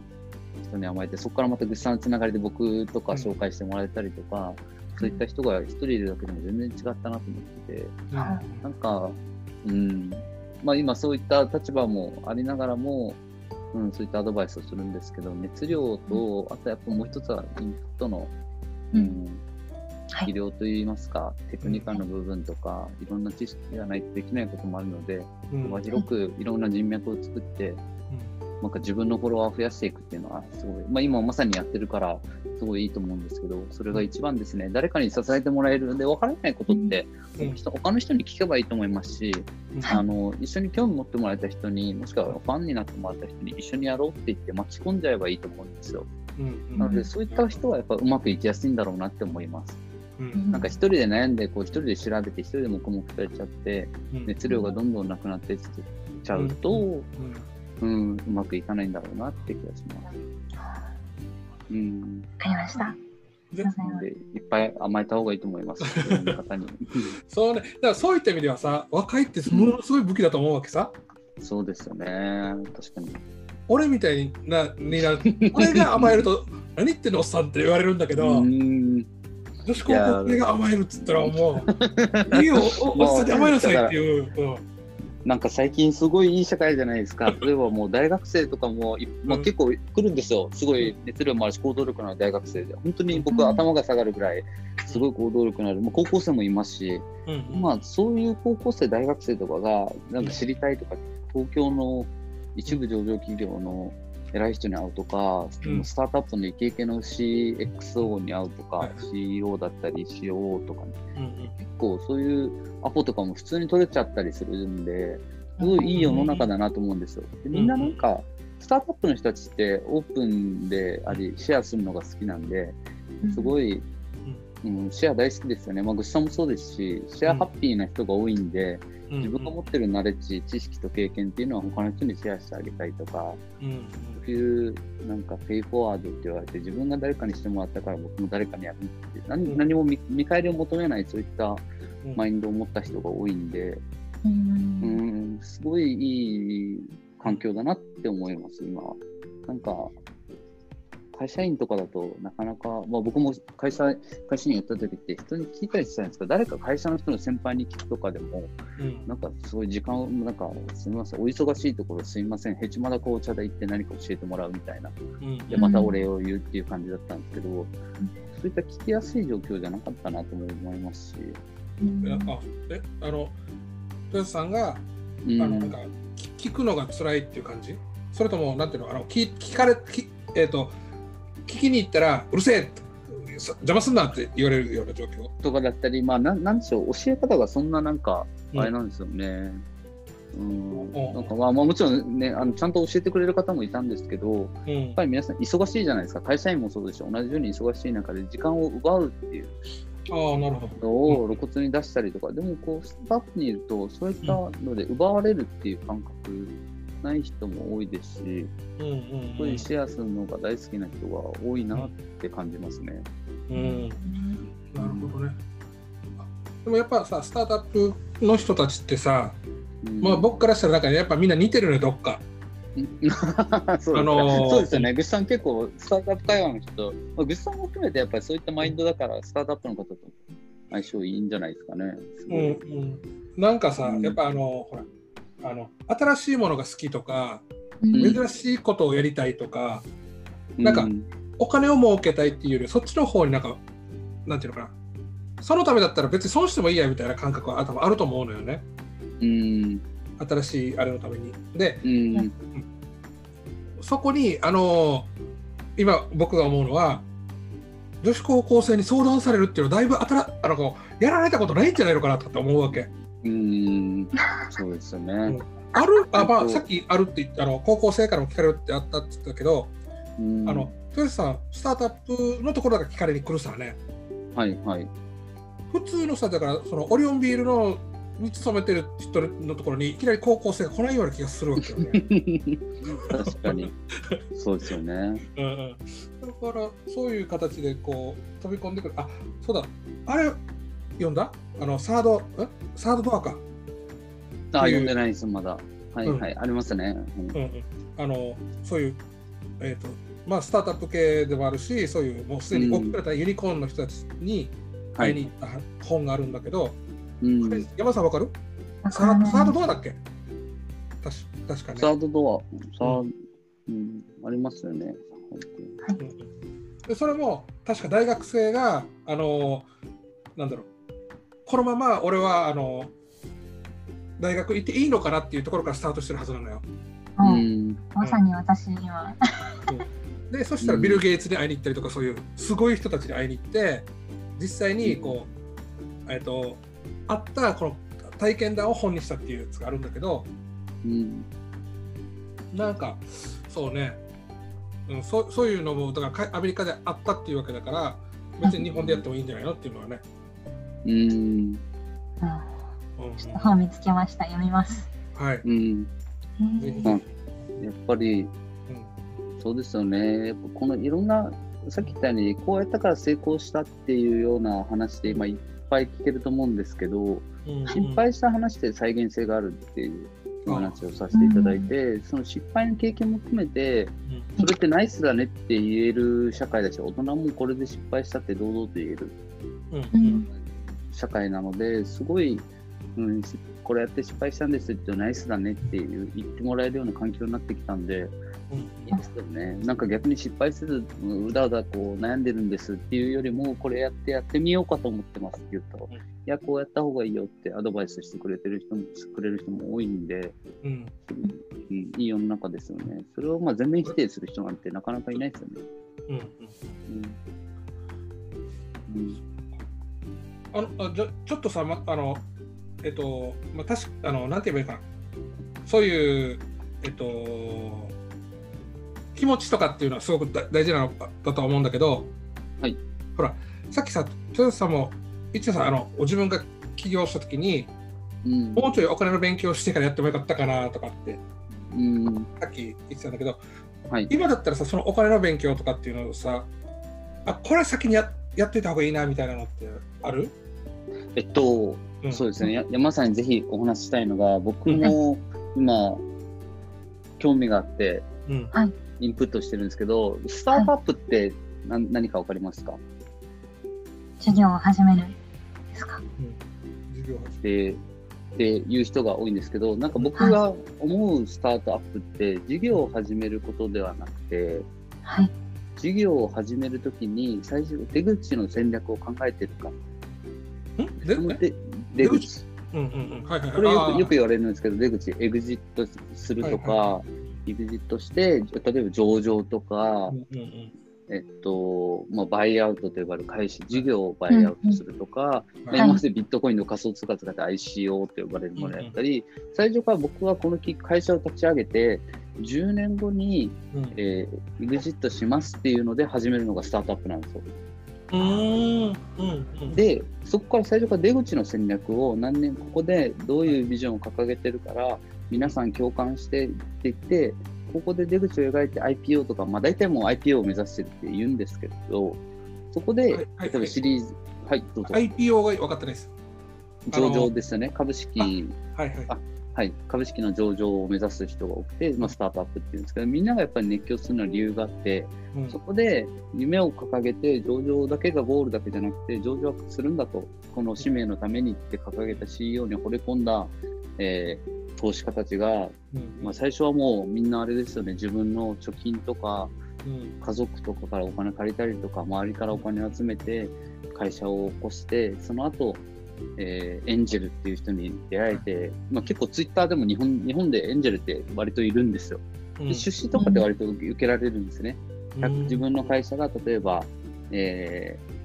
人に甘えて、そこからまたぐっさんのつながりで僕とか紹介してもらえたりとか、そういった人が一人いるだけでも全然違ったなと思ってて、なんか、うん、まあ今そういった立場もありながらも、うん、そういったアドバイスをするんですけど、熱量と、あとやっぱもう一つはインプットの、ううんん、はい。技量といいますか、テクニカルの部分とか、いろんな知識がないとできないこともあるので、うん。幅広くいろんな人脈を作って、なんか自分のフォロワーを増やしていくっていうのは、すごい、まあ今まさにやってるから、すごいいいと思うんですけど、それが一番ですね、誰かに支えてもらえるので、分からないことって、うん。人他の人に聞けばいいと思いますし、うん。あの一緒に興味持ってもらえた人に、もしくはファンになってもらった人に一緒にやろうって言って巻き込んじゃえばいいと思うんですよ。うん。なので、そういった人はやっぱうまくいきやすいんだろうなって思います。うん。なんか一人で悩んで、こう一人で調べて、一人で黙々とやっちゃって、うん。熱量がどんどんなくなってっちゃうと、うんうん、うまくいかないんだろうなって気がします。うん。わかりました。でいっぱい甘えた方がいいと思います。方に。そうね、だからそういった意味ではさ、若いってものすごい武器だと思うわけさ。そうですよね。確かに。俺みたいなになる、俺が甘えると、[LAUGHS] 何言ってんのおっさんって言われるんだけど、うん。女子高校生が甘えるっつったらもう、[LAUGHS] いいよ、おおっさんに甘えなさいっていう。うんなんか最近すごいいい社会じゃないですか。例えばもう大学生とかも、い [LAUGHS] まあ、うん結構来るんですよ。すごい熱量もあるし、行動力のある大学生で。本当に僕うん頭が下がるぐらい、すごい行動力のある。まあ、高校生もいますし、うんまあそういう高校生、大学生とかが、なんか知りたいとか、東京の一部上場企業の偉い人に会うとか、うん。スタートアップのイケイケの CXO に会うとか、はい。CEO だったり COO とかね、うん結構そういうアポとかも普通に取れちゃったりするんで、すごいいい世の中だなと思うんですよ。でみんななんか、スタートアップの人たちってオープンであり、シェアするのが好きなんで、すごい、うん、シェア大好きですよね。まあ、ぐっさんもそうですし、シェアハッピーな人が多いんで、うん。自分が持ってるナレッジ、知識と経験っていうのは他の人にシェアしてあげたいとか、うん。そういうなんかペイフォワードって言われて、自分が誰かにしてもらったから僕も誰かにやるって何,、うん。何も見見返りを求めないそういったうん。マインドを持った人が多いんで、ううんん、すごいいい環境だなって思います、今は。なんか、会社員とかだとなかなか、まあ、僕も会社会社員やった時って人に聞いたりしたんですけど、誰か会社の人の先輩に聞くとかでも、うん。なんかすごい時間を、なんかすみません、お忙しいところすみません、ヘチマだ紅茶で行って何か教えてもらうみたいな、うん。で、またお礼を言うっていう感じだったんですけど、そういった聞きやすい状況じゃなかったなとも思いますし、うん。あえあのさんがうん、あのなんか聞聞くのが辛いっていう感じ？それともなんていうのあの聞聞かれきえっ、と聞きに行ったらうるせえ邪魔すんなって言われるような状況。とかだったり、まあ、なんなんでしょう、教え方がそんななんか、うん。あれなんですよね。うん。うん。なんかまあ、まあ、もちろんねあの、ちゃんと教えてくれる方もいたんですけど、やうん。っぱり皆さん忙しいじゃないですか、会社員もそうですし、同じように忙しい中で時間を奪うっていう。ああなるほど。のを露骨に出したりとか、でもこう、スタッフにいると、そういったので奪われるっていう感覚ない人も多いですし、うんうんそういうシェアするのが大好きな人が多いなって感じますね。うん、なるほどね。でもやっぱさスタートアップの人たちってさ、うんまあ、僕からしたらなんかやっぱみんな似てるねどっか。[LAUGHS] そうですねあのーそうですよね、ぐっさん結構スタートアップ会話の人、まあ、ぐっさんも含めてやっぱりそういったマインドだから、スタートアップの方と相性いいんじゃないですかね。うんうん、なんかさ、うんやっぱあのほらあの新しいものが好きとか、うん。珍しいことをやりたいとかなんかうお金を儲けたいっていうよりそっちの方になんかなんていうのかな。そのためだったら別に損してもいいやみたいな感覚は多分あると思うのよね。うん。新しいあれのために。でうん。そこにあの今僕が思うのは女子高校生に相談されるっていうのはだいぶ新あのこうやられたことないんじゃないのかなと思うわけ。うんそうですよね。あるあ、まあ、えっとさっきあるって言ったあの高校生からも聞かれるってあったって言ったけど、うんあの豊洲さんスタートアップのところだけ聞かれに来るさねはいはい。普通のさだからそのオリオンビールのに勤めてる人のところにいきなり高校生が来ないような気がするわけよね。[LAUGHS] 確かに。そうですよね。うんうん、だからそういう形でこう飛び込んでくるあそうだあれ読んだ？あのサードえ？サードドアか、あ、読んでないです、まだ。はいはい、ありますね。うん。うんうん、あのそういうえっ、とまあスタートアップ系でもあるしそういうもうすでに大きくなったユニコーンの人たちにはい。会いに行った本があるんだけど、うん。山さんわかる？サーサードドアだっけ？確確かね。サードドア、サーうん、ありますよね。うんうん。でそれも確か大学生があのなんだろうこのまま俺はあの大学行っていいのかなっていうところからスタートしてるはずなのよ。ううんん。まさに私今。でそしたらビル・ゲイツに会いに行ったりとかそういうすごい人たちに会いに行って実際にこう、えっと会ったこの体験談を本にしたっていうやつがあるんだけどうん。なんかそうね、うん、そうそういうのもだからかアメリカであったっていうわけだから別に日本でやってもいいんじゃないのっていうのはね。うん。うん。ちょっと本見つけました。読みます。はい。うん。やっぱり、そうですよね。このいろん。な、さっき言ったように、こうやったから成功したっていうような話で今いっぱい聞けると思うん。ですけど、失敗した話で再現性があるっていう話をさせていただいて、その失敗の経験も含めて、それってナイスだねって言える社会だし、大人もこれで失敗したって堂々と言えるうん。社会なので、すごい、うん、しこれやって失敗したんですってナイスだねっていう言ってもらえるような環境になってきたんで、いいですよね。なんか逆に失敗せず、うだうだこう悩んでるんですっていうよりも、これやってやってみようかと思ってますって言ったら、うん。いや、こうやった方がいいよってアドバイスしてくれてる人も、くれる人も多いんで、うん。うん、いい世の中ですよね。それをまあ全面否定する人なんてなかなかいないですよね。うん。うんあのあじゃちょっとさ、ま、あのえっと、まあ、確かあのなんて言えばいいかな。そういうえっと気持ちとかっていうのはすごくだ大事なのだとは思うんだけど、はい、ほらさっきさ豊田さんも一応さあのご自分が起業した時にうん。もうちょいお金の勉強してからやってもよかったかなとかってうん。さっき言ってたんだけどはい。今だったらさそのお金の勉強とかっていうのをさあこれ先にややってた方がいいなみたいなのってある、えっと、うん。そうですね。や山さんにぜひお話ししたいのが、僕も今、興味があって、うん。インプットしてるんですけど、スタートアップって何,、何かわかりますか？授業を始めるですか？授業始でっていう人が多いんですけど、なんか僕が思うスタートアップって、事業を始めることではなくて、はい。事業を始めるときに最初出口の戦略を考えてるか。出口。これよくよく言われるんですけど、出口、エグジットするとか、はエグジットして、例えば上場とかうん、うんうん。えっと、まあ、バイアウトと呼ばれる会社、事業をバイアウトするとか、まあはい。今までビットコインの仮想通貨使って ICO って呼ばれるものやったり、最初から僕はこのき会社を立ち上げて、10年後に、うんえー、エグジットしますっていうので始めるのがスタートアップなんですよ。うーんうんうんで、そこから最初から出口の戦略を何年、ここでどういうビジョンを掲げてるから、皆さん共感してって言って、ここで出口を描いて IPO とか、まあ大体もう IPO を目指してるって言うんですけど、そこで、はいはい例えばシリーズ、はい、どうぞ。IPO が分かってないです上場ですよね。株式、はいはいあはい、株式の上場を目指す人が多くて、まあ、スタートアップっていうんですけど、みんながやっぱり熱狂するのは理由があって、うん。そこで夢を掲げて、上場だけがゴールだけじゃなくて、上場するんだと、この使命のためにって掲げた CEO に惚れ込んだ、えー投資家たちが、うん。まあ、最初はもうみんなあれですよね、自分の貯金とか、うん。家族とかからお金借りたりとか、周りからお金を集めて、会社を起こして、その後、えーエンジェルっていう人に出会えて、まあ、結構ツイッターでも日本日本でエンジェルって割といるんですよ。うんで出資とかって割と受けられるんですね。100自分の会社が例えば、えー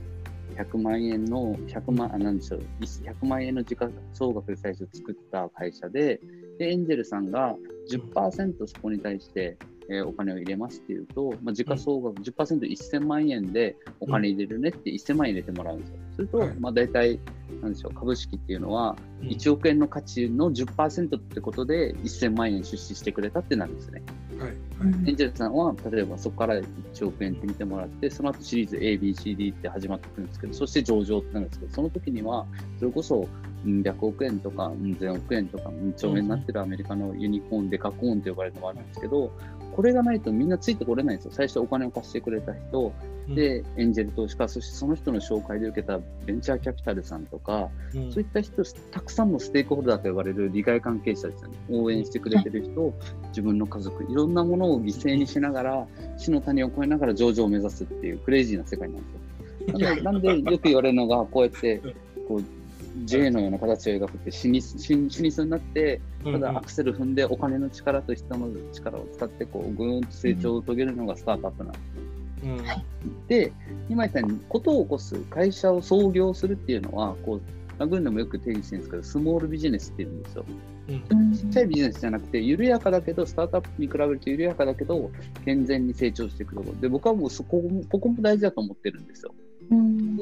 100万円の100万あなんでしょう100万円の時価総額で最初作った会社ででエンジェルさんが10%そこに対して、えーお金を入れますっていうと、まあ、時価総額 10%1000 万円でお金入れるねって1000万円入れてもらうんですよ。すると、はい。まあ、大体なんでしょう株式っていうのはうん。1億円の価値の10%ってことで1000万円出資してくれたってなるんですね。はい。はいエンジェルさんは、例えばそこから1億円って見てもらって、その後シリーズ A、B、C、D って始まってくるんですけど、そして上場ってなるんですけど、その時には、それこそ、うん100億円とか、うん千億円とか、うん兆円になってるアメリカのユニコーン、デカコーンと呼ばれるのがあるんですけど、これがないとみんなついてこれないんですよ。最初お金を貸してくれた人、で、エンジェル投資家、そしてその人の紹介で受けたベンチャーキャピタルさんとか、うんそういった人、たくさんのステークホルダーと呼ばれる利害関係者ですよね。応援してくれてる人、自分の家族、いろんなものを犠牲にしながら、死の谷を越えながら上場を目指すっていうクレイジーな世界なんですよ。[LAUGHS] なんでよく言われるのが、こうやって、こう、J のような形を描くって死に死に死にそうになって、ただアクセル踏んでお金の力と人の力を使って、こう、ぐーんと成長を遂げるのがスタートアップなんです。うんで、今言ったように、ことを起こす、会社を創業するっていうのは、こう、ラグーンでもよく定義してるんですけど、スモールビジネスって言うんですよ。うんちっちゃいビジネスじゃなくて、緩やかだけど、スタートアップに比べると緩やかだけど、健全に成長していくところ。で、僕はもうそこも、ここも大事だと思ってるんですよ。うん。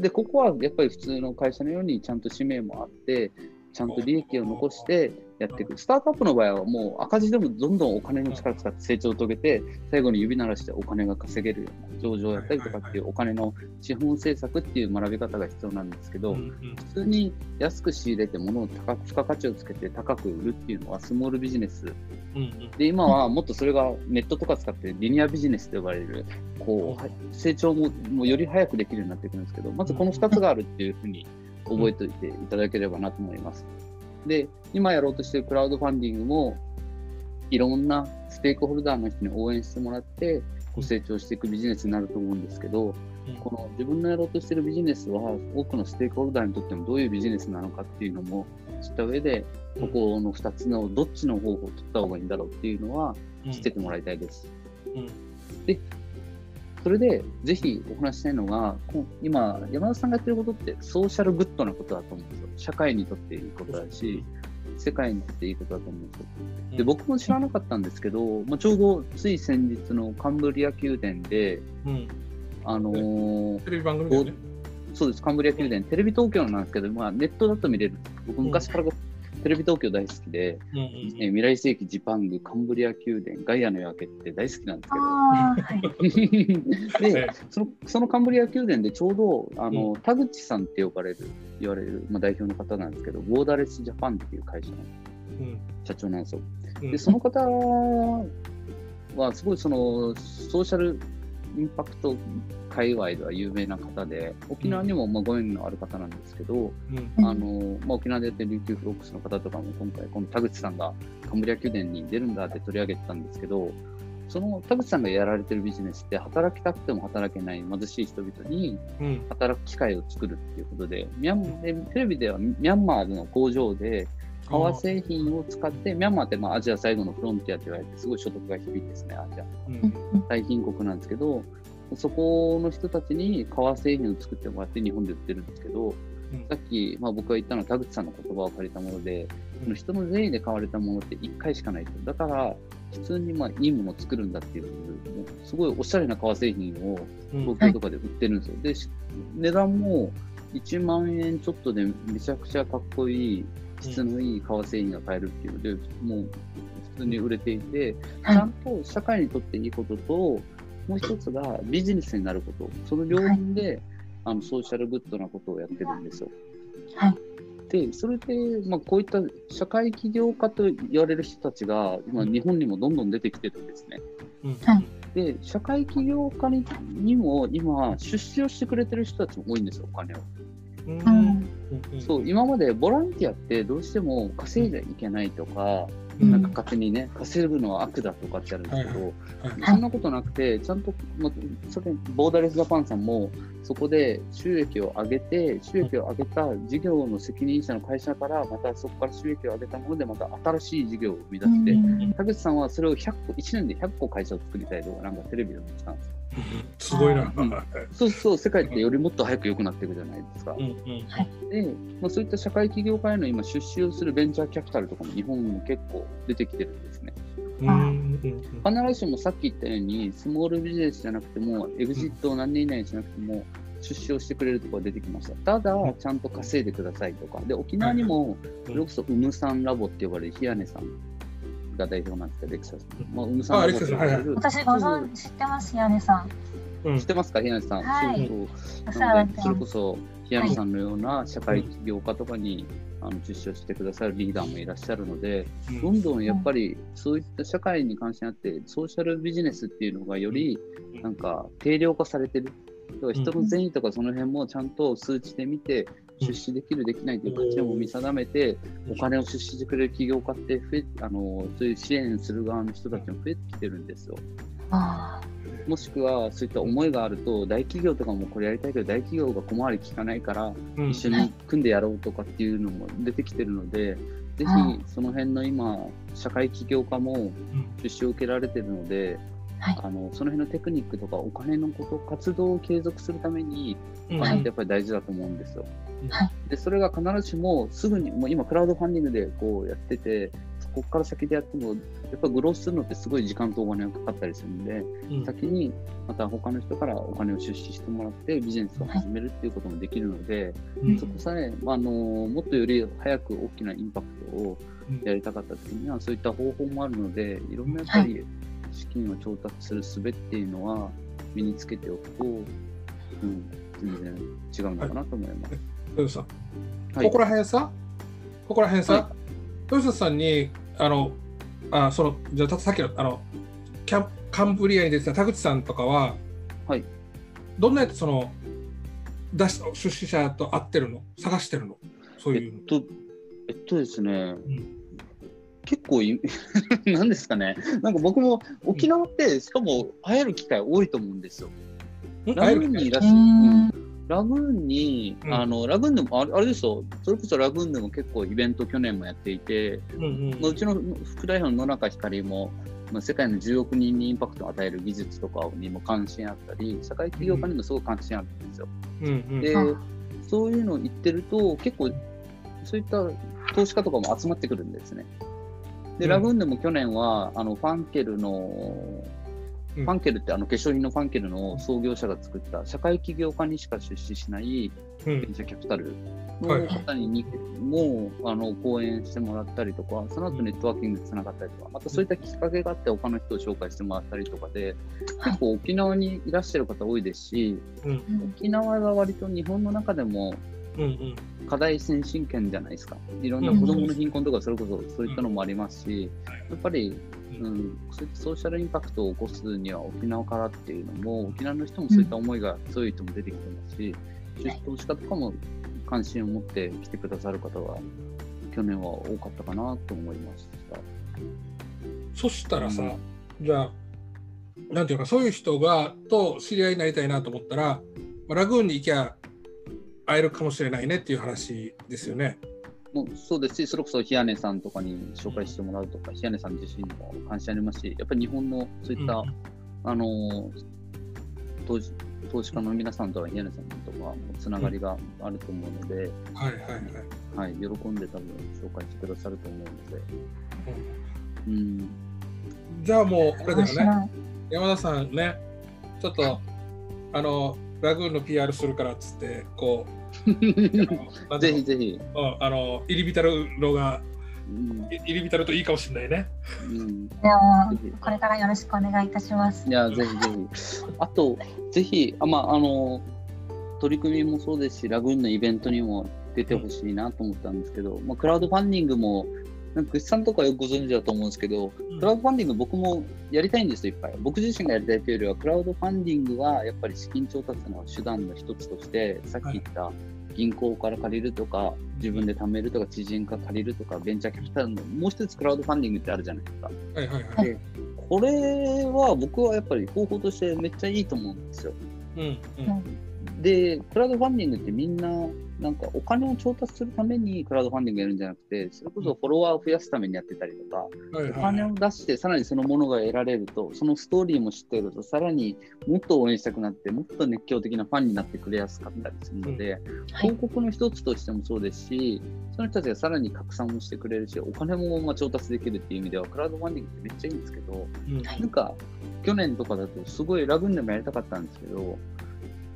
でここはやっぱり普通の会社のようにちゃんと使命もあって、ちゃんと利益を残してやっていく。スタートアップの場合はもう赤字でもどんどんお金の力を使って成長を遂げて、最後に指鳴らしてお金が稼げるような上場やったりとかっていうお金の資本政策っていう学び方が必要なんですけど、うん普通に安く仕入れて物を高く付加価値をつけて高く売るっていうのはスモールビジネス。で今はもっとそれがネットとか使ってリニアビジネスと呼ばれるこうは成長ももうより早くできるようになってくるんですけどまずこの2つがあるっていうふうに覚えておいていただければなと思います。で今やろうとしているクラウドファンディングもいろんなステークホルダーの人に応援してもらってこう成長していくビジネスになると思うんですけど、この自分のやろうとしているビジネスは多くのステークホルダーにとってもどういうビジネスなのかっていうのも知った上でここの2つのどっちの方法を取った方がいいんだろうっていうのは知っててもらいたいです。うんそれでぜひお話ししたいのが今山田さんがやってることってソーシャルグッドなことだと思うんですよ。社会にとっていいことだし世界にとっていいことだと思うんですよ。で僕も知らなかったんですけど、まあ、ちょうどつい先日のカンブリア宮殿で、うんあのーテレビ番組ね。そうです、カンブリア宮殿、テレビ東京なんですけど、まあ、ネットだと見れる。僕、昔からテレビ東京大好きで、うんうんえー未来世紀ジパング、カンブリア宮殿、ガイアの夜明けって大好きなんですけど。はい。[LAUGHS] でそのそのカンブリア宮殿でちょうどあの、う田口さんって呼ばれる言われる、まあ、代表の方なんですけどボーダレスジャパンっていう会社のうん社長なんですよ。うんでその方はすごいそのソーシャルインパクト界隈では有名な方で沖縄にもまあご縁のある方なんですけど、うん。うん。あのまあ、沖縄でやってる琉球フロックスの方とかも今回この田口さんがカンブリア宮殿に出るんだって取り上げてたんですけどその田口さんがやられてるビジネスって働きたくても働けない貧しい人々にうん。働く機会を作るっていうことでミャンでテレビではミャンマーの工場で革製品を使ってミャンマーってまあアジア最後のフロンティアって言われてすごい所得が低いですねアジア。うん。最貧国なんですけどそこの人たちに革製品を作ってもらって日本で売ってるんですけどうん。さっき、まあ、僕が言ったのは田口さんの言葉を借りたもので、人の善意で買われたものって1回しかないと。だから、普通にまあいいものを作るんだっていう、すごいおしゃれな革製品をうん。東京とかで売ってるんですよ。で、し値段も1万円ちょっとでめちゃくちゃかっこいい、質のいい革製品が買えるっていうので、もう普通に売れていて、ちはいゃんと社会にとっていいことと、もう一つがビジネスになること、その両面で、あのソーシャルグッドなことをやってるんですよ。はい。で、それで、まあ、こういった社会起業家と言われる人たちが、今、日本にもどんどん出てきてるんですね。うんはいで、社会起業家ににも今、出資をしてくれてる人たちも多いんですよ、お金を。うんうん。うんそう、今までボランティアってどうしても稼いじゃいけないとか、うん。なんか勝手にね、稼ぐのは悪だとかってあるんですけど、はいそんなことなくて、ちゃんと、まあ、それ、ボーダレスジャパンさんも、そこで収益を上げて、収益を上げた事業の責任者の会社から、またそこから収益を上げたもので、また新しい事業を生み出して、うん田口さんはそれを100個、1年で100個会社を作りたいとか、なんかテレビでも言ってたんですよ。すごいな。うんそうそう、世界ってよりもっと早く良くなっていくじゃないですかう。んうんで、まあ、そういった社会起業家への今、出資をするベンチャーキャピタルとかも日本も結構出てきてるんですね。必ずしもさっき言ったように、スモールビジネスじゃなくても、エグジットを何年以内にしなくても、出資をしてくれるところが出てきました。ただうん、ちゃんと稼いでくださいとか。で、沖縄にも、それこそ、ウムさんラボって呼ばれる日根さんが代表なんですけど、レクサスの。まあ、ウムさんラボってる。私ご存知知ってます、屋根さん。うん知ってますか、日根さん。はいそうそう。なので、それ。こそ、日根さんのような社会起業家とかに、あの出資をしてくださるリーダーもいらっしゃるので、どんどんやっぱりそういった社会に関心あって、ソーシャルビジネスっていうのがよりうんなんか定量化されてる。人の善意とかその辺もちゃんと数値で見て、うん出資できる、できないという価値を見定めて、お金を出資してくれる起業家って増えあの、そういう支援する側の人たちも増えてきてるんですよ。あもしくはそういった思いがあると、大企業とかもこれやりたいけど、大企業が小回り効かないから、うん。一緒に組んでやろうとかっていうのも出てきてるので、ぜひはいその辺の今、社会起業家も出資を受けられてるので、はい。あのその辺のテクニックとかお金のこと、活動を継続するために、うん。お金ってやっぱり大事だと思うんですよ。はいで、それが必ずしもすぐに、もう今、クラウドファンディングでこうやってて、ここから先でやっても、やっぱグロースするのってすごい時間とお金がかかったりするんで、うん。先にまた他の人からお金を出資してもらってビジネスを始めるっていうこともできるので、うん。そこさえ、まあ、あのもっとより早く大きなインパクトをうん。やりたかった時にはそういった方法もあるのでいろんなやっぱり資金を調達する術っていうのは身につけておくと、うん、全然違うのかなと思います。豊洲さん、はい。ここら辺さ、ここら辺さ、は豊洲さんに、あの、あその、じゃあ、さっきの、あの、キャンカンブリアに出てた田口さんとかは、はい。どんなやつ、その、出し出資者と会ってるの？探してるの？そうえいうの。っ。と、えっとですね、ん。結構い、[LAUGHS] なんですかね、なんか僕も沖縄って、しかも会える機会多いと思うんですよ。んラグーンにいらっしゃる、うん。ラグーンに、うん。あのラグーンでもあれあれですよ、それこそラグーンでも結構イベント去年もやっていて、うんうん。まあ、うちの副代表の野中光も、まあ、世界の10億人にインパクトを与える技術とかにも関心あったり、社会起業家にもすごい関心あるんですよ。うんうん。でうん、そういうのを言ってると、結構、そういった投資家とかも集まってくるんですね。で、うん。ラグーンでも去年は、あのファンケルの、うんファンケルってあの化粧品のファンケルの創業者が作った社会起業家にしか出資しないうん。ベンチャーキャピタルはいの方ににも、あの講演してもらったりとか、その後ネットワーキングでつながったりとか、またそういったきっかけがあって他の人を紹介してもらったりとかで、結構沖縄にいらっしゃる方多いですし、沖縄が割と日本の中でも課題先進権じゃないですか。いろんな子供の貧困とかそれこそそういったのもありますし、やっぱり、うん、そういったソーシャルインパクトを起こすには沖縄からっていうのも、沖縄の人もそういった思いが強い人も出てきてますし、出資投資家とかも関心を持って来てくださる方は、去年は多かったかなと思いました。そしたらさ、うんじゃあ、なんていうか、そういう人がと知り合いになりたいなと思ったら、まあラグーンに行きゃ会えるかもしれないねっていう話ですよね。もうそうですし、それこそ日根さんとかに紹介してもらうとか、日根さん自身も関心ありますし、やっぱり日本のそういった、うん。あのー投資投資家の皆さんとは日根さんとかもつながりがあると思うので、はいはいはい。はい、喜んで多分紹介してくださると思うので、うん。うん、じゃあもう、あれだよね。山田さんね、ちょっと、あの、ラグーンの PR するからっつって、こう、ぜひぜひ、うんあの、入り浸るのが、うんい入り浸るといいかもしれないね。うん、これからよろしくお願いいたしますい。や、ぜひぜひ。あと、ぜひ、あまあ、あの、取り組みもそうですし、ラグーンのイベントにも出てほしいなと思ったんですけど、まあ、クラウドファンディングも、なんか、さんとかよくご存知だと思うんですけど、クラウドファンディング僕もやりたいんですよ、いっぱい。僕自身がやりたいというよりは、クラウドファンディングはやっぱり資金調達の手段の一つとして、さっき言った銀行から借りるとか、自分で貯めるとか、知人から借りるとか、ベンチャーキャピタルのもう一つクラウドファンディングってあるじゃないですか。はいはいはい。でこれは僕はやっぱり方法としてめっちゃいいと思うんですよ。うんうんで、クラウドファンディングってみんな、なんかお金を調達するためにクラウドファンディングやるんじゃなくて、それこそフォロワーを増やすためにやってたりとか、はいおはい。金を出してさらにそのものが得られると、そのストーリーも知ってると、さらにもっと応援したくなって、もっと熱狂的なファンになってくれやすかったりするので、はい。広告の一つとしてもそうですし、その人たちがさらに拡散もしてくれるし、お金もまあ調達できるっていう意味では、クラウドファンディングってめっちゃいいんですけど、うん。なんか、去年とかだと、すごいラグーンでもやりたかったんですけど、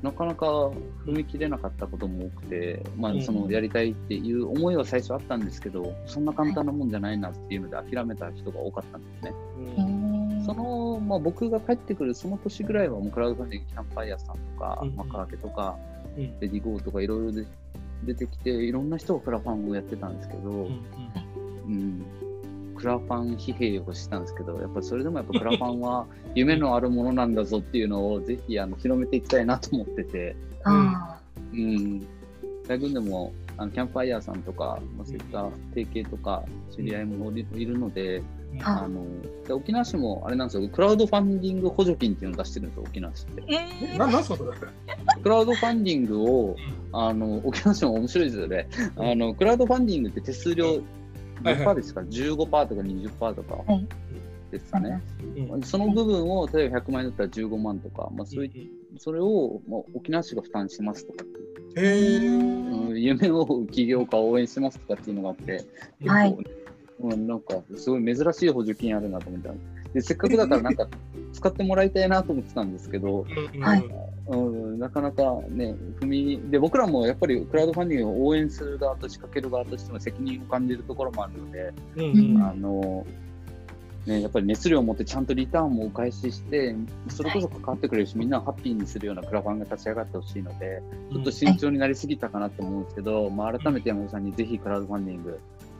なかなか踏み切れなかったことも多くて、まあうん、そのやりたいっていう思いは最初あったんですけど、そんな簡単なもんじゃないなっていうので諦めた人が多かったんですね。その、まあ、僕が帰ってくるその年ぐらいは、もうクラウドファンディングキャンプファイヤーさんとか、うんマクアケとか、うん。レディゴーフォーとかいろいろで出てきて、いろんな人がクラファンをやってたんですけど、うん。うん、クラファン疲弊をしたんですけど、やっぱりそれでもやっぱクラファンは [LAUGHS] 夢のあるものなんだぞっていうのをぜひあの広めていきたいなと思ってて、あうん、大軍でもあのキャンプファイヤーさんとか、まあ、そういった提携とか知り合いもいるので、ああので沖縄市もあれなんですよ、クラウドファンディング補助金っていうのを出してるんですよ、沖縄市って。ー。えなーなんすかそれクラウドファンディングを、あの沖縄市も面白いですよね。あのクラウドファンディングって手数料はいはい。何パーですか、15%とか20%とかはい。ですかね。うん。その部分を例えば100万円だったら15万とか、まあ、そういそれをもう沖縄市が負担しますとか。へえうん夢を追う起業家を応援しますとかっていうのがあって、結構、はいうん、なんか、すごい珍しい補助金あるなと思った。で、せっかくだからなんか、使ってもらいたいなと思ってたんですけど、うんはい。うん、なかなかね、踏み、で、僕らもやっぱりクラウドファンディングを応援する側と仕掛ける側としても責任を感じるところもあるので、うんうん。あの、ね、やっぱり熱量を持ってちゃんとリターンもお返しして、それこそ関わってくれるし、みんなをハッピーにするようなクラファンが立ち上がってほしいので、ちょっと慎重になりすぎたかなと思うんですけど、まあ、改めて山本さんにぜひクラウドファンディング、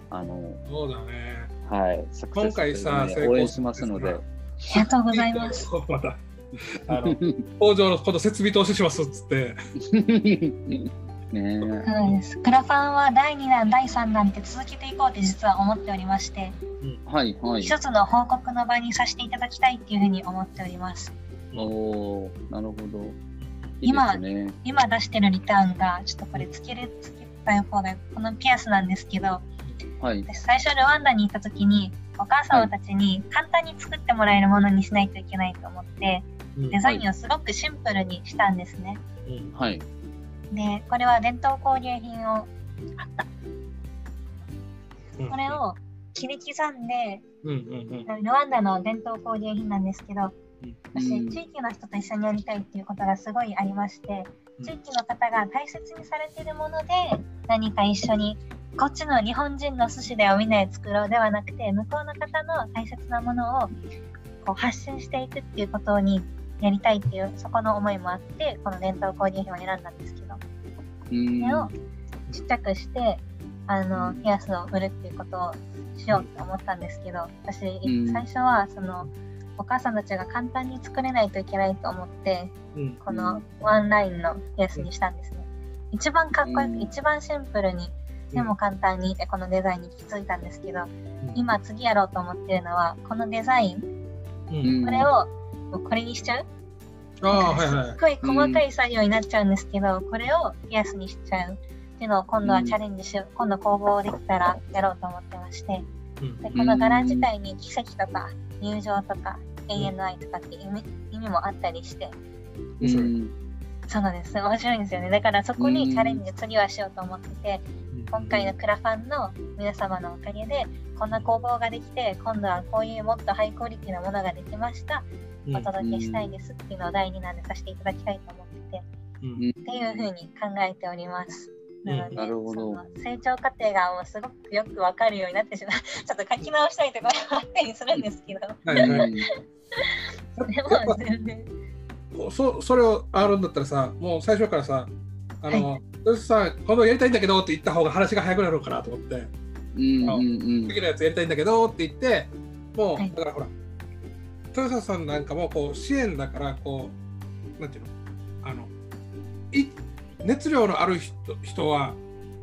あの、そうだね。はい、今回さね成功応援しますので。ありがとうございます。ま [LAUGHS] たあの工場のこと設備投資しますっつって。[LAUGHS] ねえそうです。クラファンは第2弾、第3弾って続けていこうって実は思っておりまして、はいはい。一つの報告の場にさせていただきたいっていうふうに思っております。おおーなるほど。いいね。今出してるリターンが、ちょっとこれつける、つけた方が、このピアスなんですけど、はい。私最初ルワンダに行った時に、お母様たちに簡単に作ってもらえるものにしないといけないと思って、うんデザインをすごくシンプルにしたんですね。うんはい。で、これは伝統工芸品を、あった。これを切り刻んで、うんうんうんルワンダの伝統工芸品なんですけど、私、うん地域の人と一緒にやりたいっていうことがすごいありまして、うん地域の方が大切にされているもので、何か一緒に、こっちの日本人の寿司でをみんなで作ろうではなくて、向こうの方の大切なものをこう発信していくっていうことにやりたいっていう、そこの思いもあって、この伝統工芸品を選んだんですけど、うん。これをちっちゃくして、あの、ピアスを売るっていうことをしようと思ったんですけど、私、ん最初は、その、お母さんたちが簡単に作れないといけないと思って、うん。このワンラインのピアスにしたんですね。一番かっこよく、うん。一番シンプルに、でも簡単にってこのデザインに行き着いたんですけど、今次やろうと思ってるのは、このデザイン、うん。これをこれにしちゃう？ああ [LAUGHS] はいはい。すっごい細かい作業になっちゃうんですけど、これをピアスにしちゃう。っていうのを今度はチャレンジしよう、今度工房できたらやろうと思ってまして、うん。でこの柄自体に奇跡とか友情とか永遠の愛とかって意味意味もあったりして、うんそうなんです。面白いんですよね。だからそこにチャレンジ次はしようと思ってて、今回のクラファンの皆様のおかげで、こんな工房ができて、今度はこういうもっとハイクオリティなものができました。うんお届けしたいですっていうのを第2弾でさせていただきたいと思ってて、っていうふうに考えております。うんなので、なるほど成長過程がもうすごくよくわかるようになってしまう。[LAUGHS] ちょっと書き直したいところもあったりするんですけど、はいはい [LAUGHS] でも全然。そそれをあるんだったらさもう最初からさあの、それさ今度やりたいんだけどって言った方が話が早くなるのかなと思ってうんうん次のやつやりたいんだけどって言ってもう、はいだからほら豊田さんなんかもこう支援だからこうなんていうの？あのい熱量のある人人は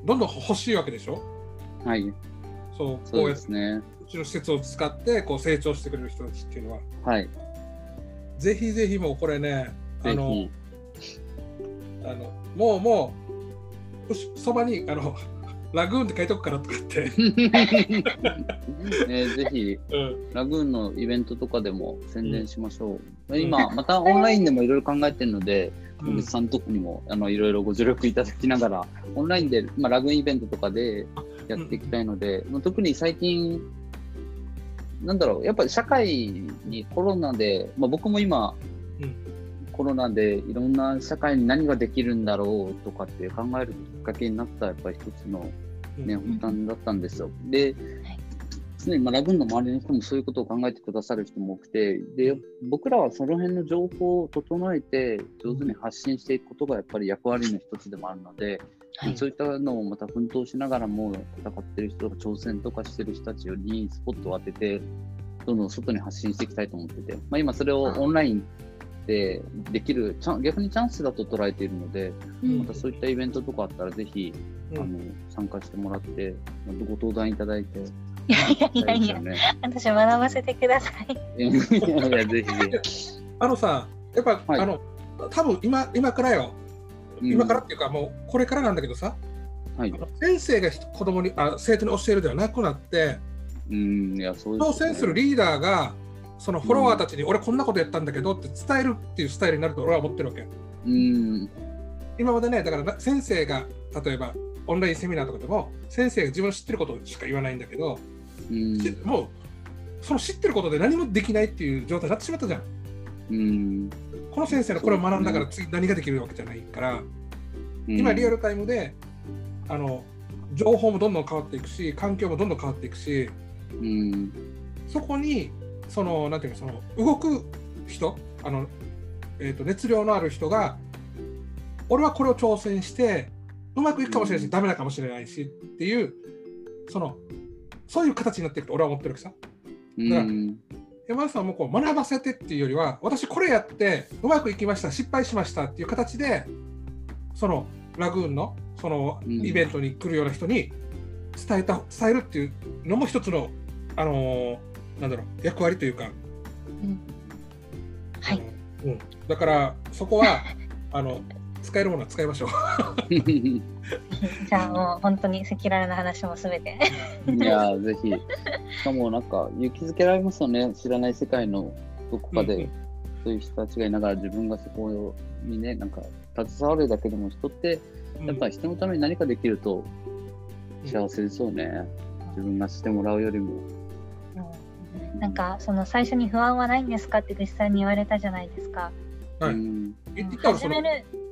どんどん欲しいわけでしょ？うん。はい。そうこうやってですね。うちの施設を使ってこう成長してくれる人たちっていうのははい。ぜひぜひもうこれねあの。あのもうもうそそばにあの [LAUGHS] ラグーンって書いとくからとかって、[LAUGHS] ね、ぜひ、うん。ラグーンのイベントとかでも宣伝しましょう。今、またオンラインでもいろいろ考えてるので、野口さんとこにもあのいろいろご助力いただきながら、オンラインで、まあ、ラグーンイベントとかでやっていきたいので、まあ特に最近、なんだろう、やっぱり社会にコロナで、まあ、僕も今、うん。コロナでいろんな社会に何ができるんだろうとかって考えるきっかけになったやっぱり一つのね、うん。負担だったんですよ。で、常にまあラグーンの周りの人もそういうことを考えてくださる人も多くて、で、僕らはその辺の情報を整えて上手に発信していくことがやっぱり役割の一つでもあるので、はいそういったのをまた奮闘しながらも戦ってる人とか挑戦とかしてる人たちにスポットを当てて、どんどん外に発信していきたいと思ってて、まあ、今それをオンラインでできるチャン、逆にチャンスだと捉えているので、うんまたそういったイベントとかあったらぜひ、うんあの参加してもらって、ご登壇いただいて、いやいやいやいや、ね。私学ばせてください。いやいや、ぜひぜあのさやっぱ、はいあの多分今今からよひ。今からっていうか、もうこれからなんだけどさうん。はい先生が子供にあ生徒に教えるではなくなってうん、いや、そうです、挑戦するリーダーがそのフォロワーたちに、俺こんなことやったんだけどって伝えるっていうスタイルになると俺は思ってるわけうん。今までねだからな先生が例えばオンラインセミナーとかでも先生が自分の知ってることしか言わないんだけどうんしもうその知ってることで何もできないっていう状態になってしまったじゃん。うんこの先生のこれを学んだから次何ができるわけじゃないから、今リアルタイムであの情報もどんどん変わっていくし環境もどんどん変わっていくしうん。そこにそのなんていうのその動く人あの、えー、と熱量のある人が俺はこれを挑戦してうまくいくかもしれないし、うん。ダメだかもしれないしっていうそのそういう形になっていくと俺は思ってるわけさ。うん山田さんもこう学ばせてっていうよりは私これやってうまくいきました失敗しましたっていう形でそのラグーンのそのうん。イベントに来るような人に伝えた伝えるっていうのも一つの、あのーなんだろう役割というか、うん。はい。うん、だからそこは [LAUGHS] あの使えるものは使いましょう。じゃあもう本当に赤裸々な話もすべて。いやー、ぜひ。しかもなんか勇気づけられますよね。知らない世界のどこかで、うんうんそういう人たちがいながら自分がそこにね、なんか携わるだけでも人って、やっぱり人のために何かできると幸せですよね。自分がしてもらうよりも。うんなんかその最初に不安はないんですかって実際に言われたじゃないですか。はいうん言ってたらその始める。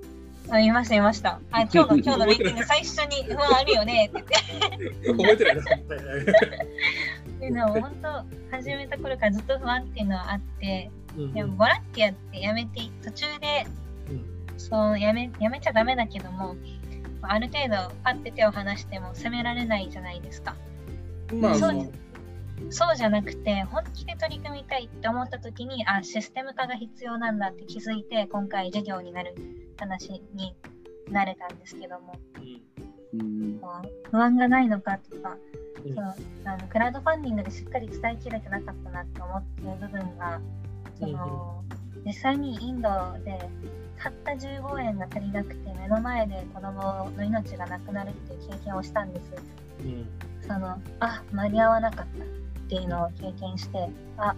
あ、言いました、言いました。あ、今日の、[LAUGHS] 今日のミーティング、最初に不安あるよねって言って。覚えてないな。はいはいでも、本当、始めた頃からずっと不安っていうのはあって、うんでも、ボランティアってやめて、途中で、そう、やめ、やめちゃダメだけども、ある程度、パッて手を離しても責められないじゃないですか。まあ、そうそうじゃなくて、本気で取り組みたいって思った時に、あ、システム化が必要なんだって気づいて、今回授業になる話になれたんですけども、うん。不安がないのかとか、うん。そうあのクラウドファンディングでしっかり伝えきれてなかったなって思ってる部分が、その実際にインドでたった15円が足りなくて目の前で子供の命がなくなるっていう経験をしたんです。うん。そのあ間に合わなかったっていうのを経験してあ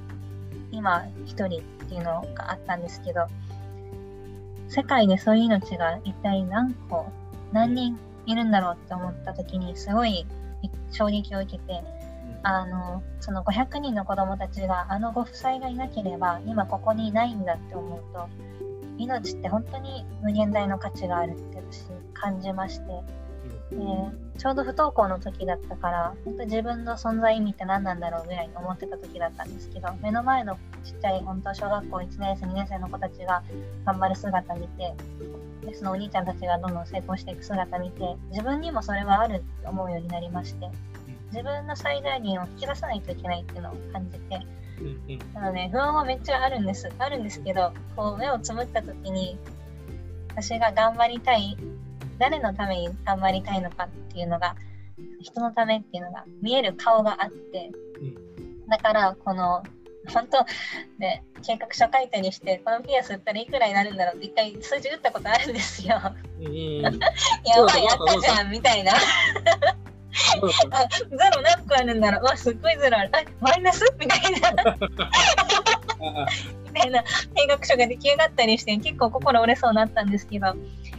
今一人っていうのがあったんですけど世界でそういう命が一体何個何人いるんだろうって思った時にすごい衝撃を受けてあのその500人の子供たちがあのご夫妻がいなければ今ここにいないんだって思うと命って本当に無限大の価値があるって私感じまして。でちょうど不登校の時だったから本当自分の存在意味って何なんだろうぐらいに思ってた時だったんですけど目の前のちっちゃい本当小学校1年生2年生の子たちが頑張る姿見てでそのお兄ちゃんたちがどんどん成功していく姿見て自分にもそれはあるって思うようになりまして自分の最大限を引き出さないといけないっていうのを感じてなので不安はめっちゃあるんです。あるんですけどこう目をつむった時に私が頑張りたい誰のために頑張りたいのかっていうのが人のためっていうのが見える顔があって、だからこの本当ね計画書書いたりしてこのピアス売ったらいくらになるんだろうって一回数字打ったことあるんですよ。う [LAUGHS] やばいやったじゃんみたいな。あ [LAUGHS] ゼロ何個あるんだろう。うわすっごいゼロある。あマイナス？みたいな。[LAUGHS] みたいな。計画書が出来上がったりして結構心折れそうになったんですけど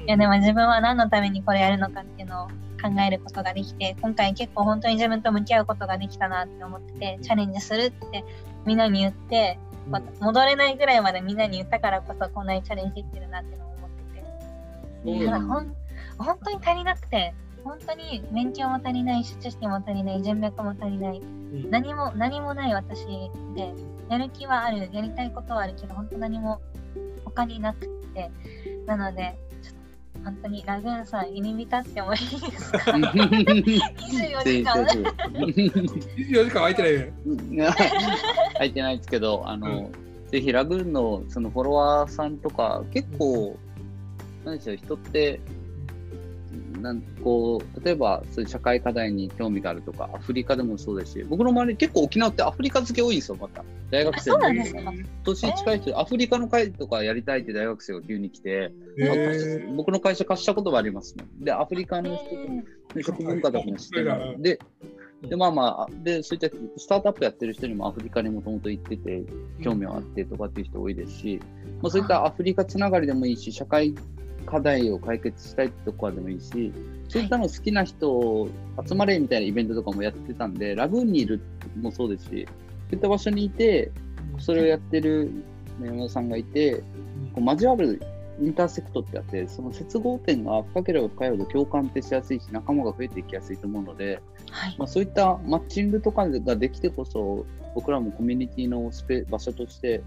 いやでも自分は何のためにこれやるのかっていうのを考えることができて今回結構本当に自分と向き合うことができたなって思っててチャレンジするってみんなに言って、ま戻れないぐらいまでみんなに言ったからこそこんなにチャレンジできてるなってのを思ってて。うんただほん本当に足りなくて本当に勉強も足りないし知識も足りない人脈も足りないうん。何も何もない私でやる気はあるやりたいことはあるけど本当何も他になくって。なので本当にラグーンさん入り浸ってもいいですか？24時間24時間空いてないね。入ってないですけど、あの、ぜひラグーンのそのフォロワーさんとか、結構、なんでしょう、人って、なんこう例えばそういう社会課題に興味があるとか、アフリカでもそうですし、僕の周り、結構沖縄ってアフリカ好き多いんですよ、また。大学生あそうなんですか？年近い人、アフリカの会とかやりたいって大学生が急に来て、僕の会社貸したことがありますね。で、アフリカの人とえ食文化とかも知ってる。で、で、まあまあ、で、そういったスタートアップやってる人にもアフリカにもともと行ってて、興味はあってとかっていう人多いですし、まあ、そういったアフリカつながりでもいいし、社会課題を解決したいってとこでもいいし、そういったの好きな人集まれみたいなイベントとかもやってたんで、ラグーンにいるもそうですし、そういった場所にいて、それをやってる山田さんがいて、こう交わるインターセクトってあって、その接合点が深ければ深いほど共感ってしやすいし、仲間が増えていきやすいと思うので、はい。まあ、そういったマッチングとかができてこそ、僕らもコミュニティのスペ場所として